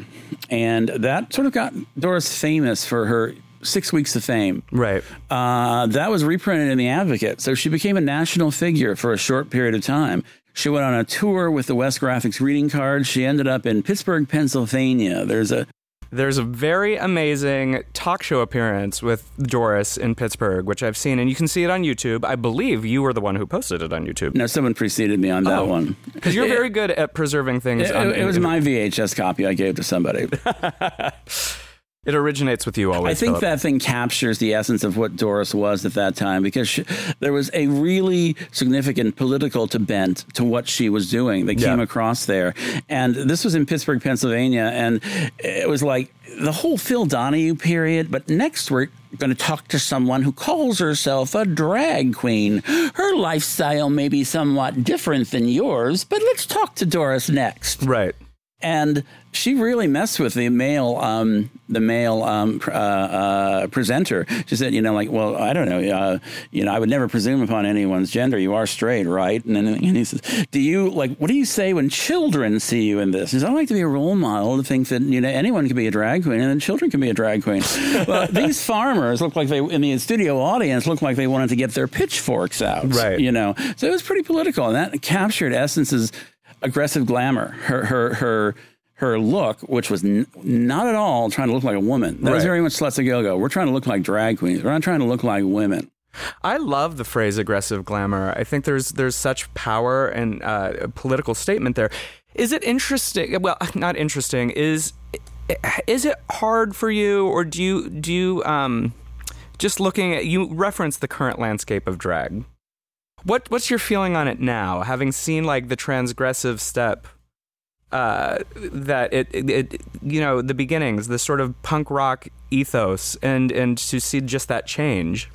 And that sort of got Doris famous for her six weeks of fame. Right. Uh, that was reprinted in The Advocate. So she became a national figure for a short period of time. She went on a tour with the West Graphics greeting cards. She ended up in Pittsburgh, Pennsylvania. There's a there's a very amazing talk show appearance with Doris in Pittsburgh, which I've seen, and you can see it on YouTube. I believe you were the one who posted it on YouTube. No, someone preceded me on that oh, one. Because you're very good at preserving things. It, on, it, it was my VHS copy I gave to somebody. [laughs] It originates with you always. I think that thing captures the essence of what Doris was at that time because she, there was a really significant political to bent to what she was doing that came across there. And this was in Pittsburgh, Pennsylvania. And it was like the whole Phil Donahue period. But next, we're going to talk to someone who calls herself a drag queen. Her lifestyle may be somewhat different than yours, but let's talk to Doris next. Right. And she really messed with the male, um, the male um, uh, uh, presenter. She said, you know, like, well, I don't know, uh, you know, I would never presume upon anyone's gender. You are straight, right? And then and he says, do you like, what do you say when children see you in this? He says, I like to be a role model to think that you know anyone can be a drag queen and then children can be a drag queen. well, [laughs] these farmers looked like they in the studio audience looked like they wanted to get their pitchforks out, right? You know, so it was pretty political, and that captured essences aggressive glamour. Her her her her look, which was n- not at all trying to look like a woman. That right. was very much Sluts Go Go. We're trying to look like drag queens. We're not trying to look like women. I love the phrase aggressive glamour. I think there's there's such power and uh, political statement there. Is it interesting? Well, [laughs] not interesting. Is is it hard for you, or do you do you um, just looking at you reference the current landscape of drag? What what's your feeling on it now, having seen like the transgressive step uh, that it, it, it, you know the beginnings, the sort of punk rock ethos, and and to see just that change.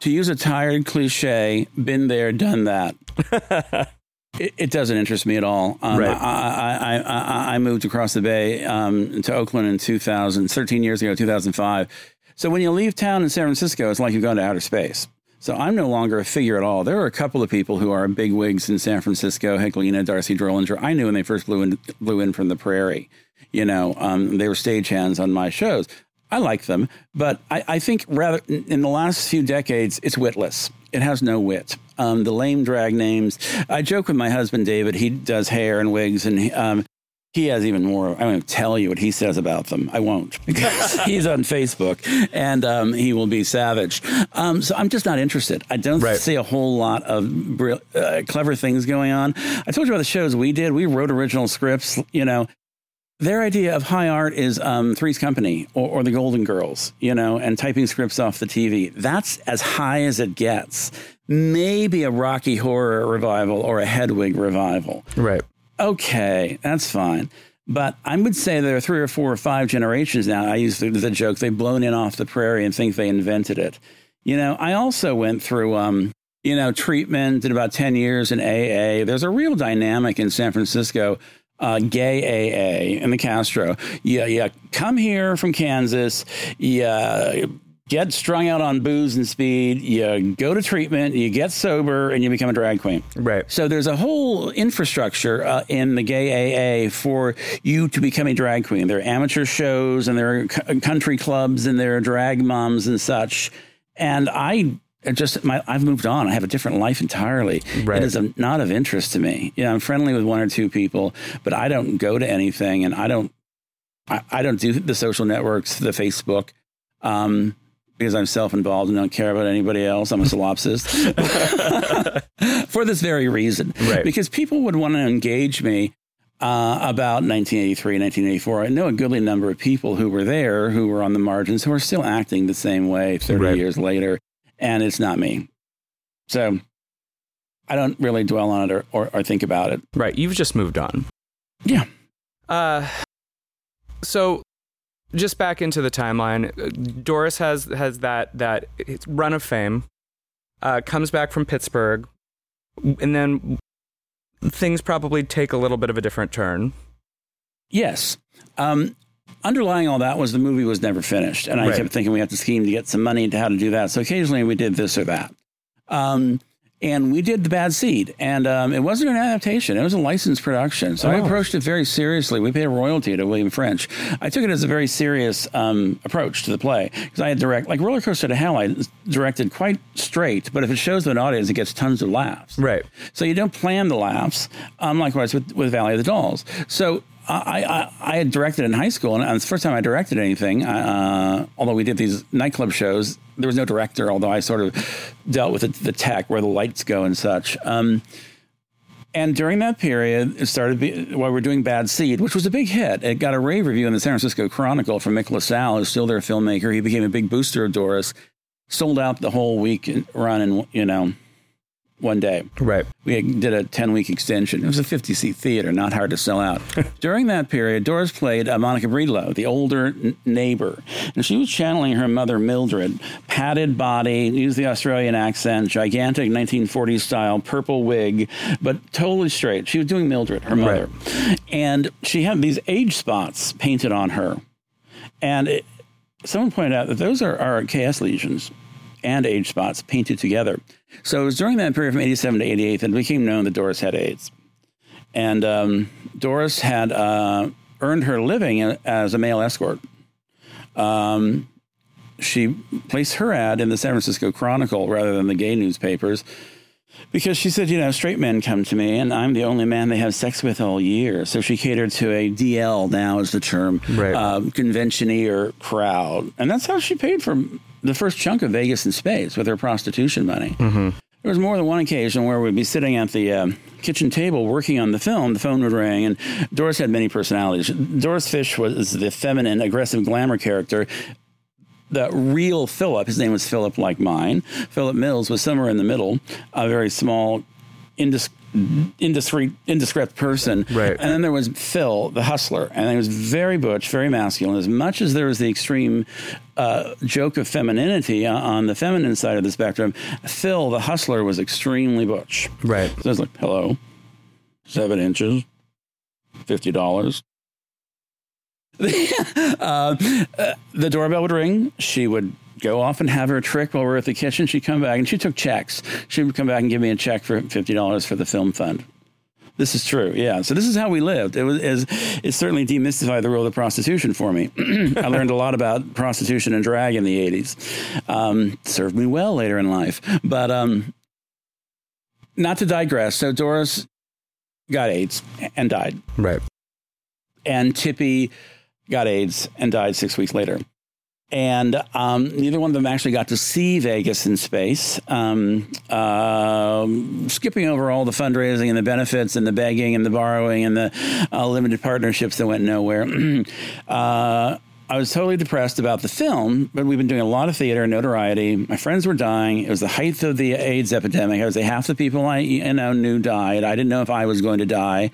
To use a tired cliche, been there, done that. [laughs] it, it, doesn't interest me at all. Um, right. I, I, I, I, moved across the bay um, to Oakland in 2000, 13 years ago, 2005. So when you leave town in San Francisco, it's like you've gone to outer space. So I'm no longer a figure at all. There are a couple of people who are big wigs in San Francisco, Heklina, Darcy Drollinger. I knew when they first blew in, blew in from the prairie. You know, um, they were stagehands on my shows. I like them, but I, I, think rather in the last few decades, it's witless. It has no wit. Um, the lame drag names. I joke with my husband David. He does hair and wigs, and um, he has even more. I won't tell you what he says about them. I won't [laughs] because he's on Facebook and um, he will be savaged. Um, so I'm just not interested. I don't right. see a whole lot of uh, clever things going on. I told you about the shows we did. We wrote original scripts. You know, their idea of high art is um, Three's Company or, or, the Golden Girls, you know, and typing scripts off the TV. That's as high as it gets. Maybe a Rocky Horror revival or a Hedwig revival. Right. Okay, that's fine. But I would say there are three or four or five generations now. I use the, the joke they've blown in off the prairie and think they invented it. You know, I also went through, um, you know, treatment, did about 10 years in AA. There's a real dynamic in San Francisco uh, gay AA in the Castro. Yeah, yeah, come here from Kansas, you get strung out on booze and speed, you go to treatment, you get sober, and you become a drag queen. Right. So there's a whole infrastructure uh, in the gay AA for you to become a drag queen. There are amateur shows and there are country clubs and there are drag moms and such. And I just my I've moved on. I have a different life entirely. Right. It is a, not of interest to me. You know, I'm friendly with one or two people, but I don't go to anything, and I don't I, I don't do the social networks, the Facebook. Um, because I'm self-involved and don't care about anybody else. I'm a solipsist [laughs] for this very reason. Right. Because people would want to engage me uh, about 1983, 1984. I know a goodly number of people who were there, who were on the margins, who are still acting the same way 30 right. years later and it's not me. So I don't really dwell on it or, or, or think about it. Right. You've just moved on. Yeah. Uh, so just back into the timeline, Doris has has that that run of fame, uh, comes back from Pittsburgh, and then things probably take a little bit of a different turn. Yes. Um, underlying all that was the movie was never finished. And I right. kept thinking we have to scheme to get some money to how to do that. So occasionally we did this or that. Um, and we did the bad seed and um, it wasn't an adaptation it was a licensed production. So oh. i approached it very seriously. We paid a royalty to william french. I took it as a very serious um, approach to the play because i had direct like roller coaster to hell i directed quite straight but if it shows to an audience it gets tons of laughs. Right. So you don't plan the laughs um, likewise with, with valley of the dolls. So I, I, I, had directed in high school, and it's the first time I directed anything. Uh, although we did these nightclub shows, there was no director. Although I sort of dealt with the, tech, where the lights go and such. Um, and during that period, it started while we were doing Bad Seed, which was a big hit. It got a rave review in the San Francisco Chronicle from Mick LaSalle, who's still their filmmaker. He became a big booster of Doris. Sold out the whole week run, and you know, one day. Right. We did a 10 week extension. It was a 50 seat theater, not hard to sell out. [laughs] During that period, Doris played uh, Monica Breedlove, the older n- neighbor. And she was channeling her mother, Mildred. Padded body, used the Australian accent, gigantic 1940s style purple wig, but totally straight. She was doing Mildred, her mother. Right. And she had these age spots painted on her. And it, someone pointed out that those are, are KS lesions and age spots painted together. So it was during that period from 87 to 88 that it became known that Doris had AIDS. And um, Doris had uh, earned her living as a male escort. Um, she placed her ad in the San Francisco Chronicle rather than the gay newspapers because she said, you know, straight men come to me and I'm the only man they have sex with all year. So she catered to a DL, now is the term, right. uh, conventioneer crowd. And that's how she paid for the first chunk of Vegas in space with her prostitution money. Mm-hmm. There was more than one occasion where we'd be sitting at the uh, kitchen table working on the film. The phone would ring, and Doris had many personalities. Doris Fish was the feminine, aggressive glamour character. The real Philip, his name was Philip, like mine. Philip Mills was somewhere in the middle, a very small, indis- indiscreet, indiscreet person. Right. And then there was Phil, the hustler, and he was very butch, very masculine. As much as there was the extreme uh, joke of femininity on the feminine side of the spectrum, Phil, the hustler, was extremely butch. Right. So I was like, hello, seven inches, fifty dollars. [laughs] uh, the doorbell would ring. She would go off and have her trick while we're at the kitchen. She'd come back and she took checks. She would come back and give me a check for $50 for the film fund. This is true. Yeah. So this is how we lived. It was it certainly demystified the role of prostitution for me. [clears throat] I learned a lot about prostitution and drag in the 80s. Um, served me well later in life. But um, not to digress. So Doris got AIDS and died. Right. And Tippy got AIDS and died six weeks later. And um, neither one of them actually got to see Vegas in space. Um, uh, skipping over all the fundraising and the benefits and the begging and the borrowing and the uh, limited partnerships that went nowhere. [clears throat] uh, I was totally depressed about the film, but we've been doing a lot of theater, notoriety. My friends were dying. It was the height of the AIDS epidemic. I would say half the people I you know knew died. I didn't know if I was going to die.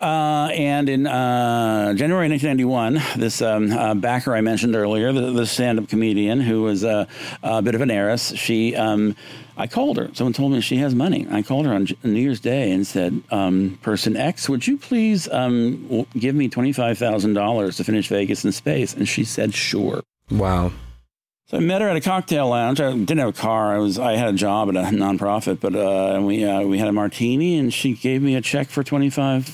Uh, and in uh, January 1991, this um, uh, backer I mentioned earlier, the, the stand-up comedian who was a bit of an heiress, she, um, I called her. Someone told me she has money. I called her on New Year's Day and said, um, "Person X, would you please um, give me twenty-five thousand dollars to finish Vegas in space?" And she said, "Sure." Wow. So I met her at a cocktail lounge. I didn't have a car. I was I had a job at a nonprofit, but uh, we uh, we had a martini, and she gave me a check for twenty five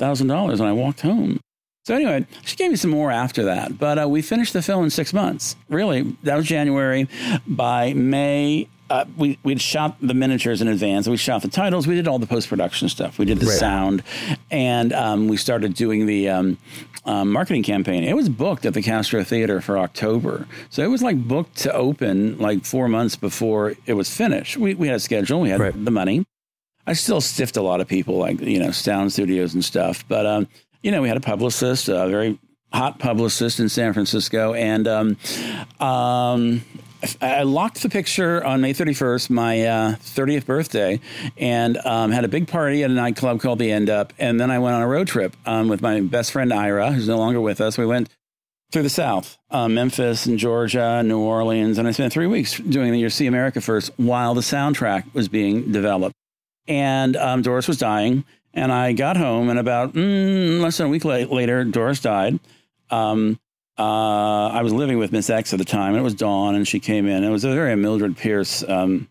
$1,000 and I walked home. So anyway, she gave me some more after that, but uh, we finished the film in six months. Really, that was January. By May, uh, we we'd shot the miniatures in advance. We shot the titles. We did all the post production stuff. We did the right. sound, and um, we started doing the um, um, marketing campaign. It was booked at the Castro Theater for October, so it was like booked to open like four months before it was finished. We we had a schedule. We had right. the money. I still stiffed a lot of people, like you know, sound studios and stuff. But um, you know, we had a publicist, a very hot publicist in San Francisco, and um, um, I locked the picture on May 31st, my uh, 30th birthday, and um, had a big party at a nightclub called the End Up. And then I went on a road trip um, with my best friend Ira, who's no longer with us. We went through the South, uh, Memphis and Georgia, New Orleans, and I spent three weeks doing the Your See America First while the soundtrack was being developed and um, Doris was dying. And I got home, and about mm, less than a week later, Doris died. Um, uh, I was living with Miss X at the time, and it was Dawn, and she came in. It was a very Mildred Pierce um,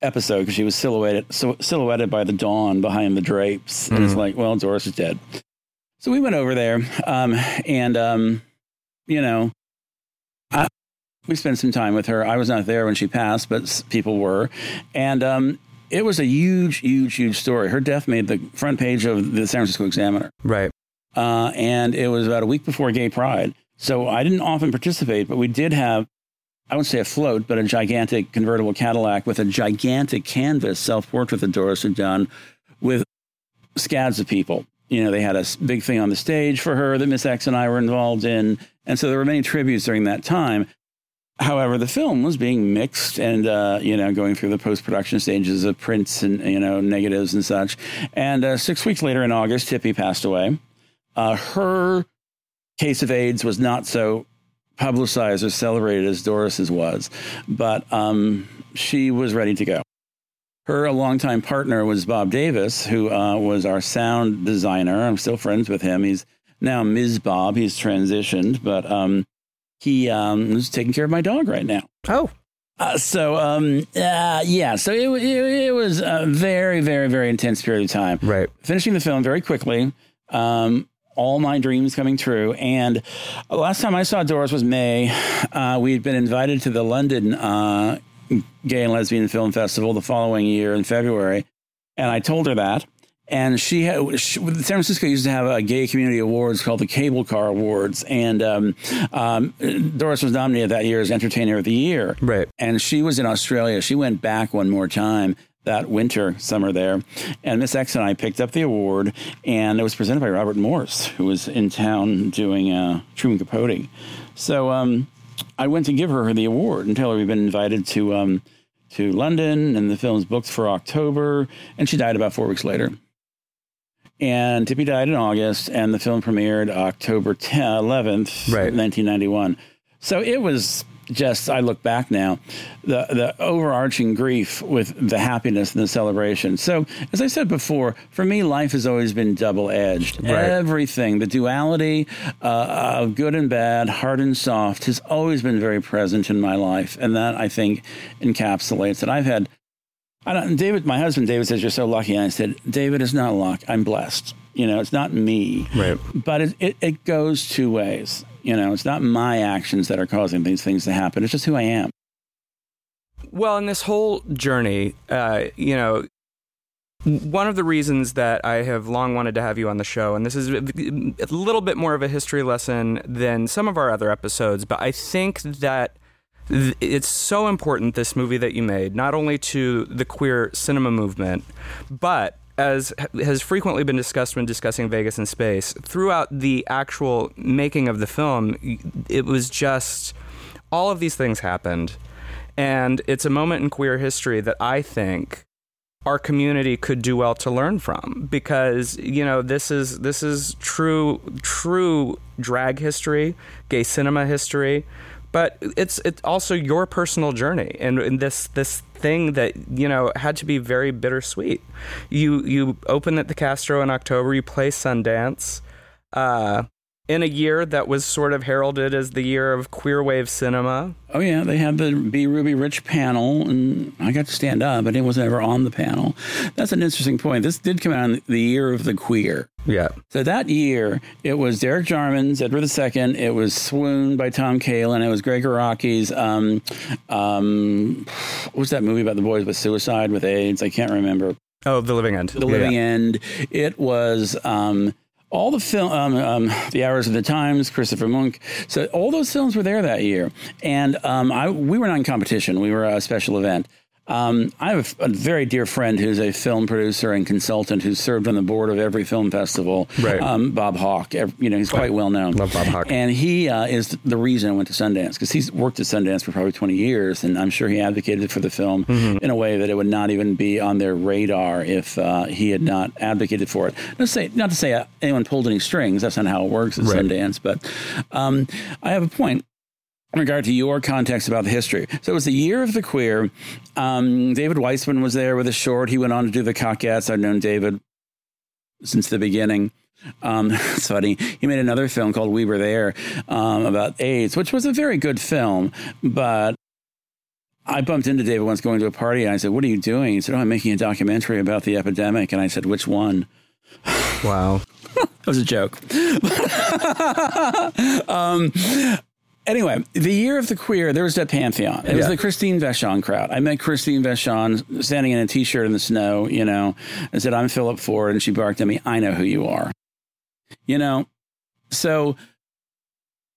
episode because she was silhouetted so, silhouetted by the dawn behind the drapes, and mm. it's like, well, Doris is dead. So we went over there, um, and um, you know, I, we spent some time with her. I was not there when she passed, but people were, and um, it was a huge, huge, huge story. Her death made the front page of the San Francisco Examiner. Right. Uh, and it was about a week before Gay Pride. So I didn't often participate, but we did have, I wouldn't say a float, but a gigantic convertible Cadillac with a gigantic canvas self portrait that Doris had done with scads of people. You know, they had a big thing on the stage for her that Miss X and I were involved in. And so there were many tributes during that time. However, the film was being mixed and uh, you know going through the post production stages of prints and you know negatives and such. And uh, six weeks later, in August, Tippi passed away. Uh, her case of AIDS was not so publicized or celebrated as Doris's was, but um, she was ready to go. Her a longtime partner was Bob Davis, who uh, was our sound designer. I'm still friends with him. He's now Ms. Bob. He's transitioned, but um, he um, is taking care of my dog right now. Oh. Uh, so um, uh, yeah, so it, it, it, was a very, very, very intense period of time. Right. Finishing the film very quickly. Um, all my dreams coming true. And last time I saw Doris was May. Uh, we had been invited to the London uh, Gay and Lesbian Film Festival the following year in February. And I told her that and she had she, San Francisco used to have a gay community awards called the Cable Car Awards, and um, um, Doris was nominated that year as Entertainer of the Year. Right, and she was in Australia. She went back one more time that winter summer there, and Miss X and I picked up the award, and it was presented by Robert Morse, who was in town doing uh, Truman Capote. So um, I went to give her the award and tell her we've been invited to um, to London, and the film's booked for October, and she died about four weeks later. And Tippi died in August, and the film premiered October 10, 11th, right. 1991. So it was just, I look back now, the, the overarching grief with the happiness and the celebration. So, as I said before, for me, life has always been double edged. Right. Everything, the duality uh, of good and bad, hard and soft, has always been very present in my life. And that, I think, encapsulates it. I've had I don't, David, my husband David says you're so lucky, and I said, David is not luck. I'm blessed. You know, it's not me. Right. But it, it, it goes two ways. You know, it's not my actions that are causing these things to happen. It's just who I am. Well, in this whole journey, uh, you know, one of the reasons that I have long wanted to have you on the show, and this is a little bit more of a history lesson than some of our other episodes, but I think that it's so important, this movie that you made, not only to the queer cinema movement, but as has frequently been discussed when discussing Vegas in space, throughout the actual making of the film, it was just all of these things happened. And it's a moment in queer history that I think our community could do well to learn from because you know this is this is true true drag history, gay cinema history, but it's it's also your personal journey and, and this this thing that you know had to be very bittersweet. You you open at the Castro in October, you play Sundance. Uh, in a year that was sort of heralded as the year of queer wave cinema. Oh yeah, they had the B Ruby Rich panel, and I got to stand up, but it was never on the panel. That's an interesting point. This did come out in the year of the queer. Yeah. So that year, it was Derek Jarman's Edward II. It was Swoon by Tom Kalin. It was Gregg Araki's. Um, um, what was that movie about the boys with suicide with AIDS? I can't remember. Oh, The Living End. The Living yeah. End. It was. Um, all the film, um, um, the Hours of the Times, Christopher Münch. So all those films were there that year, and um, I, we were not in competition. We were a special event. Um, I have a, very dear friend who's a film producer and consultant who's served on the board of every film festival. Right. Um, Bob Hawk. You know, he's quite well known. Love Bob Hawk. And he uh, is the reason I went to Sundance because he's worked at Sundance for probably 20 years, and I'm sure he advocated for the film mm-hmm. in a way that it would not even be on their radar if uh, he had not advocated for it. Not to say, not to say uh, anyone pulled any strings. That's not how it works at right. Sundance. But um, I have a point in regard to your context about the history. So it was the year of the queer. Um, David Weissman was there with a short. He went on to do the Cockettes. I've known David since the beginning. Um, [laughs] it's funny. He made another film called We Were There um, about AIDS, which was a very good film. But I bumped into David once going to a party, and I said, "What are you doing?" He said, "Oh, I'm making a documentary about the epidemic." And I said, "Which one?" Wow. [laughs] that was a joke. [laughs] um, Anyway, the year of the queer, there was that pantheon. It was the Christine Vachon crowd. I met Christine Vachon standing in a t-shirt in the snow, you know, and said, I'm Philip Ford. And she barked at me, I know who you are. You know, so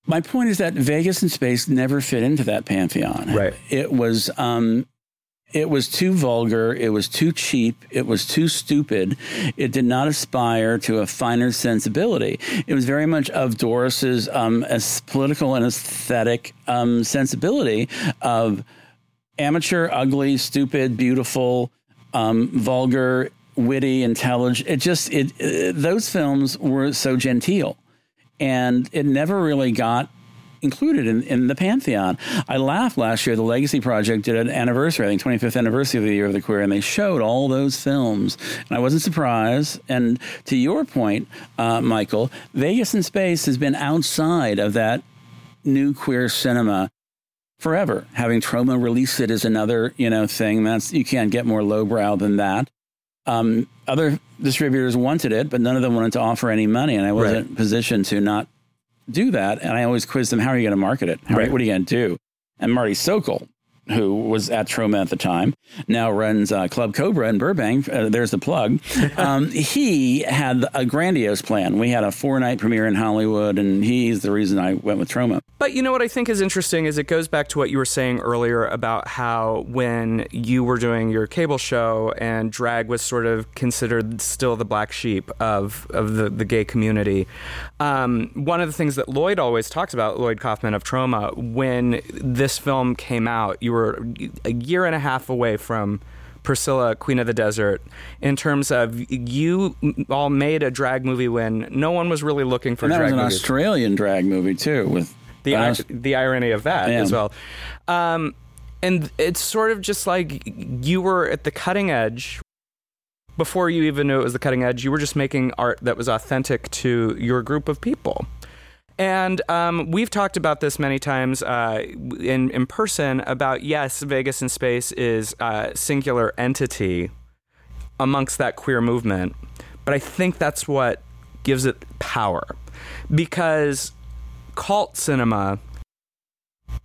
my point is that Vegas in space never fit into that pantheon. Right. It was um, it was too vulgar. It was too cheap. It was too stupid. It did not aspire to a finer sensibility. It was very much of Doris's um, political and aesthetic um, sensibility of amateur, ugly, stupid, beautiful, um, vulgar, witty, intelligent. It just it, it those films were so genteel, and it never really got included in, in the pantheon. I laughed last year. The Legacy Project did an anniversary, I think 25th anniversary of the Year of the Queer, and they showed all those films. And I wasn't surprised. And to your point, uh, Michael, Vegas in Space has been outside of that new queer cinema forever. Having Troma release it is another, you know, thing. That's you can't get more lowbrow than that. Um, other distributors wanted it, but none of them wanted to offer any money, and I wasn't right. positioned to not do that. And I always quiz them, how are you going to market it? How, right. What are you going to do? And Marty Sokol, who was at Troma at the time, now runs uh, Club Cobra in Burbank. Uh, there's the plug. [laughs] Um, he had a grandiose plan. We had a four night premiere in Hollywood, and he's the reason I went with Troma. But you know what I think is interesting is it goes back to what you were saying earlier about how when you were doing your cable show and drag was sort of considered still the black sheep of, of the, the gay community. Um, one of the things that Lloyd always talks about, Lloyd Kaufman of Troma, when this film came out, you were a year and a half away from Priscilla, Queen of the Desert, in terms of you all made a drag movie when no one was really looking for and that drag was an movies. Australian drag movie too, with the I- the irony of that as well. Um, and it's sort of just like you were at the cutting edge before you even knew it was the cutting edge. You were just making art that was authentic to your group of people. And um, we've talked about this many times uh, in in person about yes, Vegas in space is a singular entity amongst that queer movement, but I think that's what gives it power because cult cinema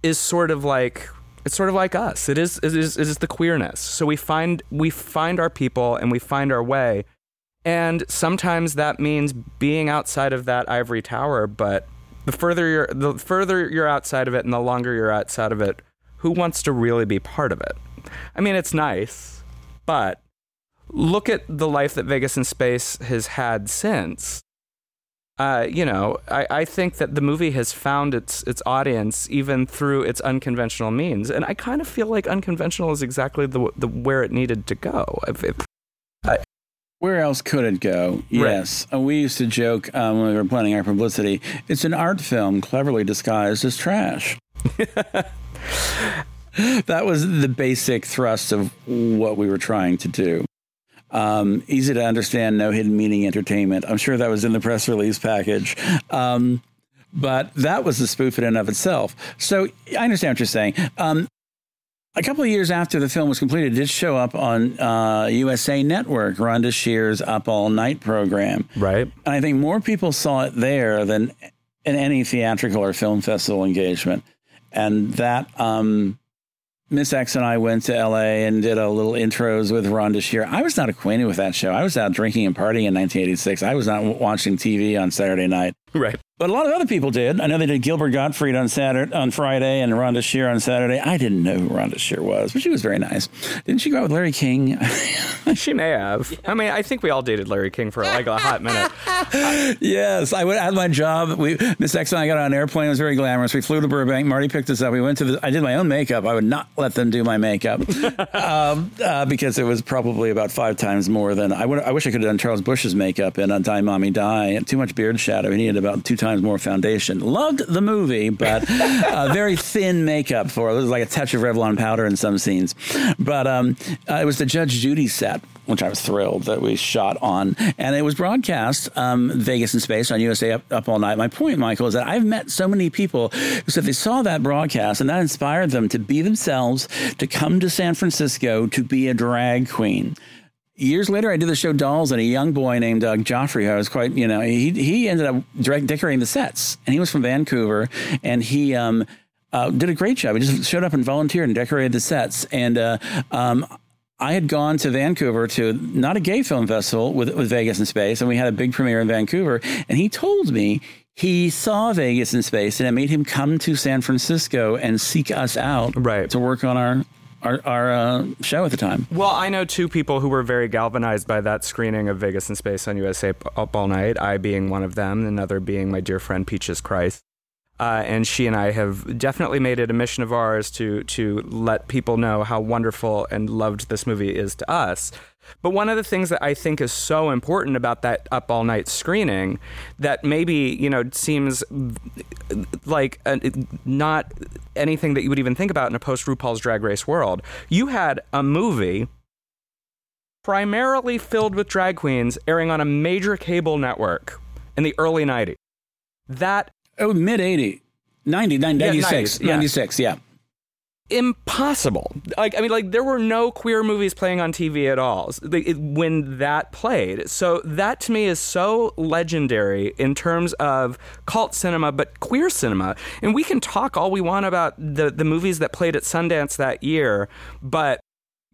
is sort of like It's sort of like us. It is, it is, it is the queerness. So we find, we find our people and we find our way. And sometimes that means being outside of that ivory tower, but the further you're the further you're outside of it and the longer you're outside of it, who wants to really be part of it? I mean, it's nice, but look at the life that Vegas in Space has had since. Uh, you know, I, I think that the movie has found its its audience even through its unconventional means, and I kind of feel like unconventional is exactly the, the where it needed to go. If, if, I, where else could it go? Yes. Right. Uh, we used to joke um, when we were planning our publicity it's an art film cleverly disguised as trash. [laughs] that was the basic thrust of what we were trying to do. Um, easy to understand, no hidden meaning entertainment. I'm sure that was in the press release package. Um, but that was the spoof in and of itself. So I understand what you're saying. Um, a couple of years after the film was completed, it did show up on uh, USA Network, Rhonda Shear's Up All Night program. Right. And I think more people saw it there than in any theatrical or film festival engagement. And that um, Miss X and I went to LA and did a little intros with Rhonda Shear. I was not acquainted with that show. I was out drinking and partying in 1986. I was not watching TV on Saturday night. Right. But a lot of other people did. I know they did Gilbert Gottfried on Saturday, on Friday, and Rhonda Shear on Saturday. I didn't know who Rhonda Shear was, but she was very nice. Didn't she go out with Larry King? [laughs] she may have. I mean, I think we all dated Larry King for like a hot minute. [laughs] yes, I went, had my job. We Miss X and I got on an airplane. It was very glamorous. We flew to Burbank. Marty picked us up. We went to the. I did my own makeup. I would not let them do my makeup [laughs] um, uh, because it was probably about five times more than I would. I wish I could have done Charles Busch's makeup in a Die Mommy Die. Too much beard shadow. He needed about two times times more foundation. Loved the movie, but uh, [laughs] very thin makeup for it. Was like a touch of Revlon powder in some scenes. But um, uh, it was the Judge Judy set which I was thrilled that we shot on. And it was broadcast um, Vegas in Space on USA up, up, All Night. My point, Michael, is that I've met so many people who said they saw that broadcast and that inspired them to be themselves, to come to San Francisco to be a drag queen years later, I did the show Dolls, and a young boy named Doug Joffrey, I was quite, you know, he he ended up direct decorating the sets, and he was from Vancouver, and he um, uh, did a great job. He just showed up and volunteered and decorated the sets, and uh, um, I had gone to Vancouver to not a gay film festival with, with Vegas in Space, and we had a big premiere in Vancouver, and he told me he saw Vegas in Space, and it made him come to San Francisco and seek us out right. to work on our our, our uh, show at the time. Well, I know two people who were very galvanized by that screening of Vegas in Space on USA Up All Night, I being one of them, another being my dear friend Peaches Christ. Uh, and she and I have definitely made it a mission of ours to to let people know how wonderful and loved this movie is to us. But one of the things that I think is so important about that up all night screening that maybe, you know, seems like a, not anything that you would even think about in a post RuPaul's Drag Race world. You had a movie primarily filled with drag queens airing on a major cable network in the early 90s. That. Oh, mid 80. 90, 96, yeah, 96, yeah impossible. Like I mean, like there were no queer movies playing on TV at all when that played. So that to me is so legendary in terms of cult cinema, but queer cinema. And we can talk all we want about the the movies that played at Sundance that year, but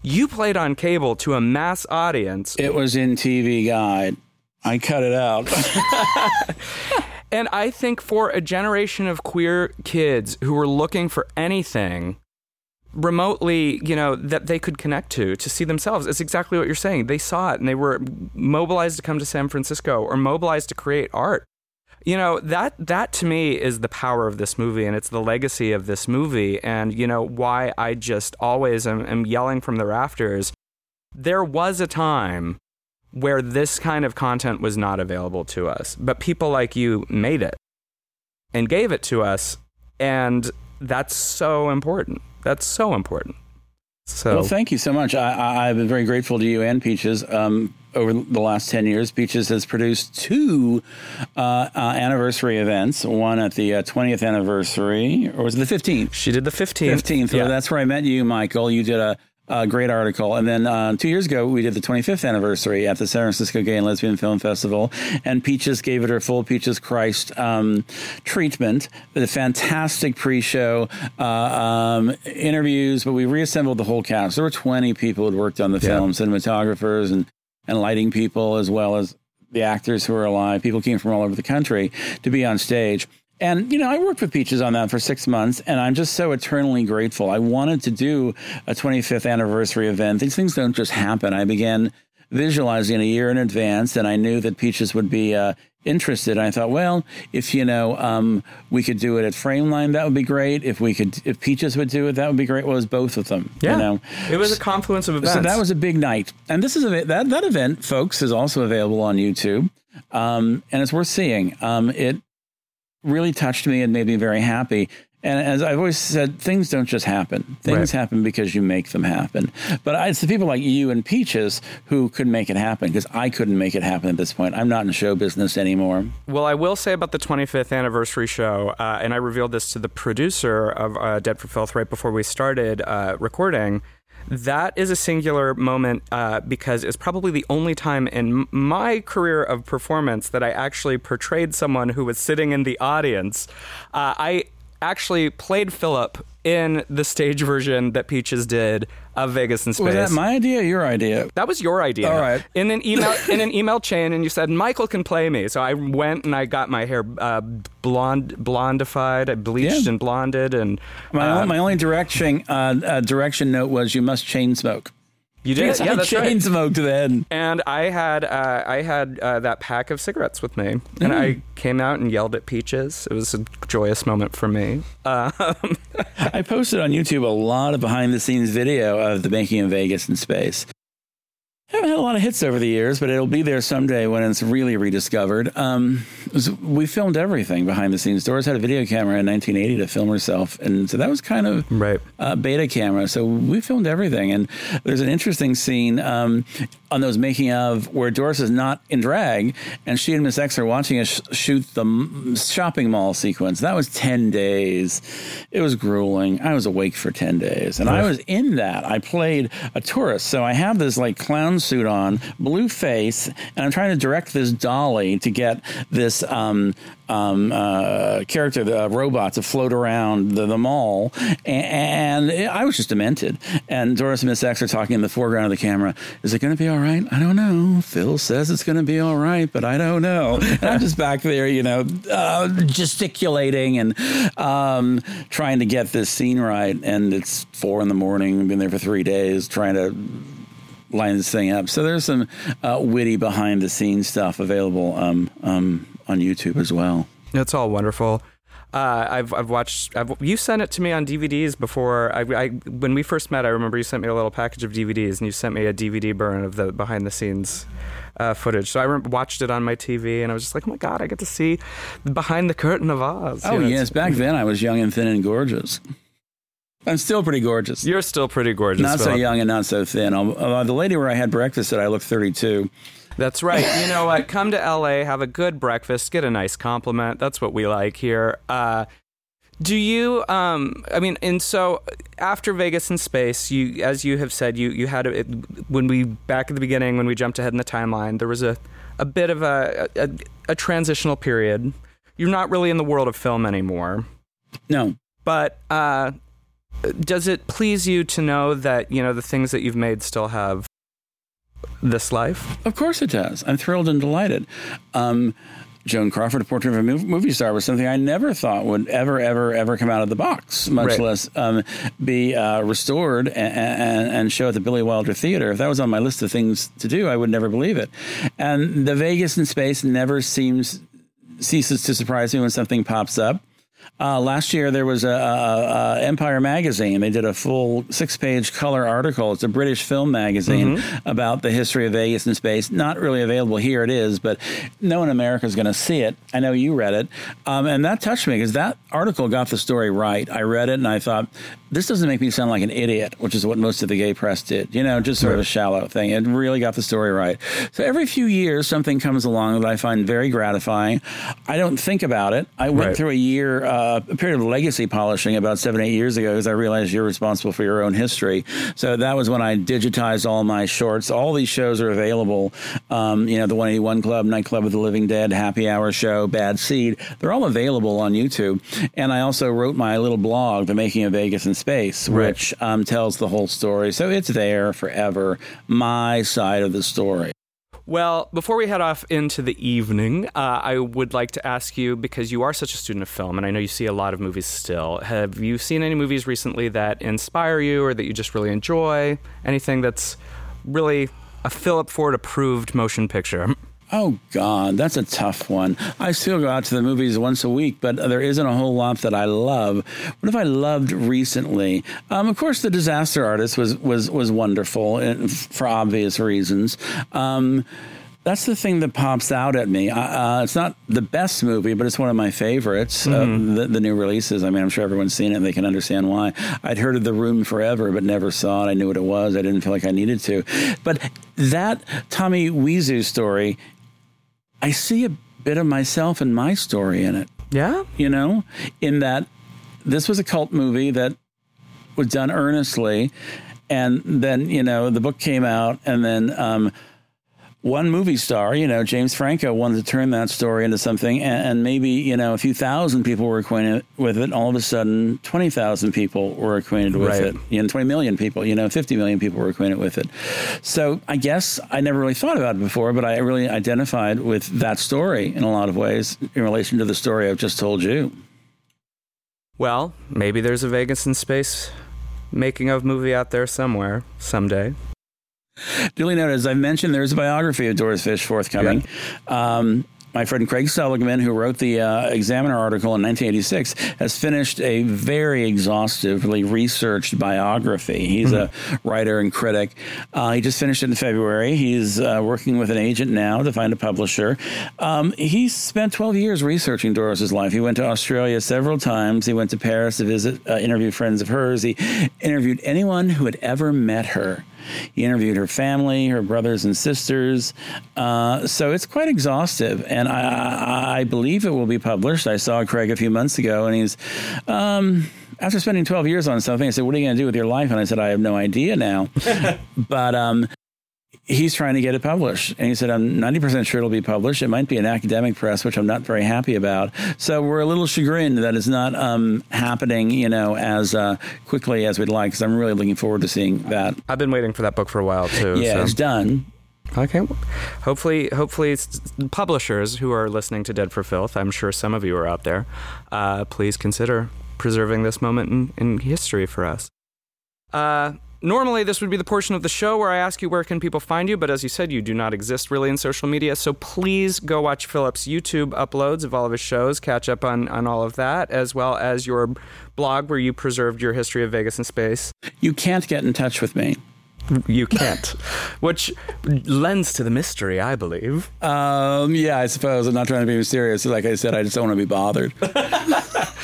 you played on cable to a mass audience. It was in TV Guide. I cut it out. [laughs] [laughs] and I think for a generation of queer kids who were looking for anything remotely, you know, that they could connect to to see themselves. It's exactly what you're saying. They saw it and they were mobilized to come to San Francisco or mobilized to create art. You know, that that to me is the power of this movie and it's the legacy of this movie and you know why I just always am, am yelling from the rafters. There was a time where this kind of content was not available to us, but people like you made it and gave it to us and that's so important. That's so important. So, well, thank you so much. I, have been very grateful to you and Peaches. Um, over the last 10 years, Peaches has produced two uh, uh, anniversary events. One at the uh, 20th anniversary, or was it the 15th? She did the 15th. 15th. Yeah. That's where I met you, Michael. You did a, uh, great article. And then uh, two years ago, we did the 25th anniversary at the San Francisco Gay and Lesbian Film Festival, and Peaches gave it her full Peaches Christ um, treatment. The fantastic pre-show uh, um, interviews, but we reassembled the whole cast. There were 20 people who had worked on the Yeah. film, cinematographers and and lighting people, as well as the actors who are alive. People came from all over the country to be on stage. And, you know, I worked with Peaches on that for six months, and I'm just so eternally grateful. I wanted to do a 25th anniversary event. These things don't just happen. I began visualizing a year in advance, and I knew that Peaches would be uh, interested. I thought, well, if, you know, um, we could do it at Frameline, that would be great. If we could, if Peaches would do it, that would be great. Well, it was both of them. Yeah. You know? It was a confluence of events. So that was a big night, and this is a, that that event, folks, is also available on YouTube, um, and it's worth seeing. Um, it really touched me and made me very happy. And as I've always said, things don't just happen. Things Right. happen because you make them happen. But it's the people like you and Peaches who could make it happen because I couldn't make it happen at this point. I'm not in show business anymore. Well, I will say about the 25th anniversary show, uh, and I revealed this to the producer of uh, Dead for Filth right before we started uh, recording. That is a singular moment uh, because it's probably the only time in my career of performance that I actually portrayed someone who was sitting in the audience. Uh, I actually played Philip in the stage version that Peaches did of Vegas in Space. Was that my idea or your idea? That was your idea. All right. In an email [laughs] in an email chain, and you said Michael can play me. So I went and I got my hair uh, blonde blondified, I bleached Yeah. and blonded, and My, uh, my only direction uh, uh, direction note was you must chain smoke. You did. Yeah, I that's chain right. smoked then. And I had uh, I had uh, that pack of cigarettes with me, and Mm. I came out and yelled at Peaches. It was a joyous moment for me. Uh, [laughs] I posted on YouTube a lot of behind the scenes video of the making of Vegas in space. Haven't had a lot of hits over the years, but it'll be there someday when it's really rediscovered. Um, was- we filmed everything behind the scenes. Doris had a video camera in 1980 to film herself, and so that was kind of right. uh, beta camera. So we filmed everything. And there's an interesting scene um, on those making of where Doris is not in drag, and she and Miss X are watching us sh- shoot the m- shopping mall sequence. That was 10 days. It was grueling. I was awake for 10 days. And I was in that. I played a tourist. So I have this like clown suit on, blue face, and I'm trying to direct this dolly to get this um, um, uh, character, the uh, robot, to float around the, the mall. And, and I was just demented. And Doris and Miss X are talking in the foreground of the camera. Is it going to be all right? I don't know. Phil says it's going to be all right, but I don't know. And I'm just back there, you know, uh, gesticulating and um, trying to get this scene right. And it's four in the morning. I've been there for three days trying to line this thing up. So there's some uh, witty behind the scenes stuff available um, um, on YouTube as well. It's all wonderful. Uh, I've I've watched. I've, you sent it to me on DVDs before. I, I when we first met, I remember you sent me a little package of DVDs, and you sent me a DVD burn of the behind the scenes uh, footage. So I rem- watched it on my TV, and I was just like, oh my god, I get to see the behind the curtain of Oz. Oh You know, yes, back then I was young and thin and gorgeous. I'm still pretty gorgeous. You're still pretty gorgeous. not so young and not so thin. Uh, the lady where I had breakfast said I looked 32. That's right. You know what? Come to LA, have a good breakfast, get a nice compliment. That's what we like here. Uh, do you? Um, I mean, and so after Vegas in space, you, as you have said, you you had a, when we back at the beginning when we jumped ahead in the timeline, there was a a bit of a a, a transitional period. You're not really in the world of film anymore, No, but uh, does it please you to know that you know the things that you've made still have this life? of course it does. I'm thrilled and delighted. Um, Joan Crawford, A Portrait of a Movie Star, was something I never thought would ever, ever, ever come out of the box, much Right. less um, be uh, restored and, and, and show at the Billy Wilder Theater. If that was on my list of things to do, I would never believe it. And the Vegas in space never seems ceases to surprise me when something pops up. Uh, last year, there was a, a, a Empire magazine. They did a full six-page color article. It's a British film magazine about the history of Vegas in space. Not really available here. It is, but no one in America is going to see it. I know you read it, um, and that touched me because that article got the story right. I read it and I thought this doesn't make me sound like an idiot, which is what most of the gay press did. You know, just sort of a shallow thing. It really got the story right. So every few years, something comes along that I find very gratifying. I don't think about it. I went Right. through a year, uh, a period of legacy polishing about seven, eight years ago because I realized you're responsible for your own history. So that was when I digitized all my shorts. All these shows are available. Um, you know, the 181 Club, Nightclub of the Living Dead, Happy Hour Show, Bad Seed. They're all available on YouTube. And I also wrote my little blog, The Making of Vegas in Space, Right. which um, tells the whole story. So it's there forever. My side of the story. Well, before we head off into the evening, uh, I would like to ask you because you are such a student of film, and I know you see a lot of movies still. Have you seen any movies recently that inspire you or that you just really enjoy? Anything that's really a Philip Ford approved motion picture? Oh God, that's a tough one. I still go out to the movies once a week, but there isn't a whole lot that I love. What have I loved recently? Um, of course, The Disaster Artist was was was wonderful and f- for obvious reasons. Um, that's the thing that pops out at me. Uh, uh, it's not the best movie, but it's one of my favorites. Uh, the, the new releases. I mean, I'm sure everyone's seen it. and They can understand why. I'd heard of The Room forever, but never saw it. I knew what it was. I didn't feel like I needed to. But that Tommy Wiseau story I see a bit of myself and my story in it, Yeah? you know, in that this was a cult movie that was done earnestly. And then, you know, the book came out, and then um, one movie star, you know, James Franco, wanted to turn that story into something, and, and maybe, you know, a few thousand people were acquainted with it. All of a sudden, 20,000 people were acquainted with Right. it. You know, 20 million people, you know, 50 million people were acquainted with it. So I guess I never really thought about it before, but I really identified with that story in a lot of ways in relation to the story I've just told you. Well, maybe there's a Vegas in space making of movie out there somewhere someday. Duly noted, as I mentioned, there's a biography of Doris Fish forthcoming. Um, my friend Craig Seligman, who wrote the uh, Examiner article in 1986, has finished a very exhaustively researched biography. He's a writer and critic. Uh, he just finished it in February. He's uh, working with an agent now to find a publisher. Um, he spent 12 years researching Doris's life. He went to Australia several times. He went to Paris to visit, uh, interview friends of hers. He interviewed anyone who had ever met her. He interviewed her family, her brothers and sisters. Uh, so it's quite exhaustive, and I, I, believe it will be published. I saw Craig a few months ago, and he's. Um, after spending 12 years on something, I said, What are you going to do with your life? And I said, I have no idea now. [laughs] but um, he's trying to get it published. And he said, I'm 90% sure it'll be published. It might be an academic press, which I'm not very happy about. So we're a little chagrined that it's not um, happening, you know, as uh, quickly as we'd like, because I'm really looking forward to seeing that. I've been waiting for that book for a while too. Yeah, so. it's done. Okay. Hopefully, hopefully, publishers who are listening to Dead for Filth, I'm sure some of you are out there. Uh, please consider preserving this moment in, in history for us. Uh, normally, this would be the portion of the show where I ask you where can people find you, but as you said, you do not exist really in social media. So please go watch Philip's YouTube uploads of all of his shows, catch up on on all of that, as well as your blog where you preserved your history of Vegas in space. You can't get in touch with me. You can't, which lends to the mystery, I believe. Um, yeah, I suppose. I'm not trying to be mysterious. Like I said, I just don't want to be bothered. [laughs]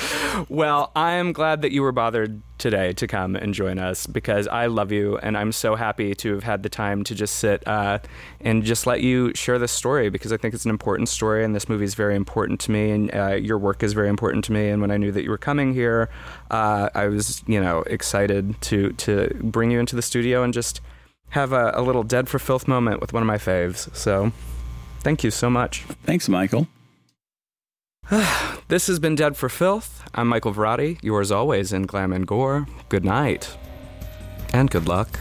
Well, I am glad that you were bothered today to come and join us because I love you and I'm so happy to have had the time to just sit uh, and just let you share this story because I think it's an important story and this movie is very important to me and uh, your work is very important to me. And when I knew that you were coming here, uh, I was, you know, excited to to bring you into the studio and just have a, a little dead for filth moment with one of my faves. So, thank you so much. Thanks, Michael. [sighs] This has been Dead for Filth. I'm Michael Varrati, yours always in Glam and Gore. Good night, and good luck.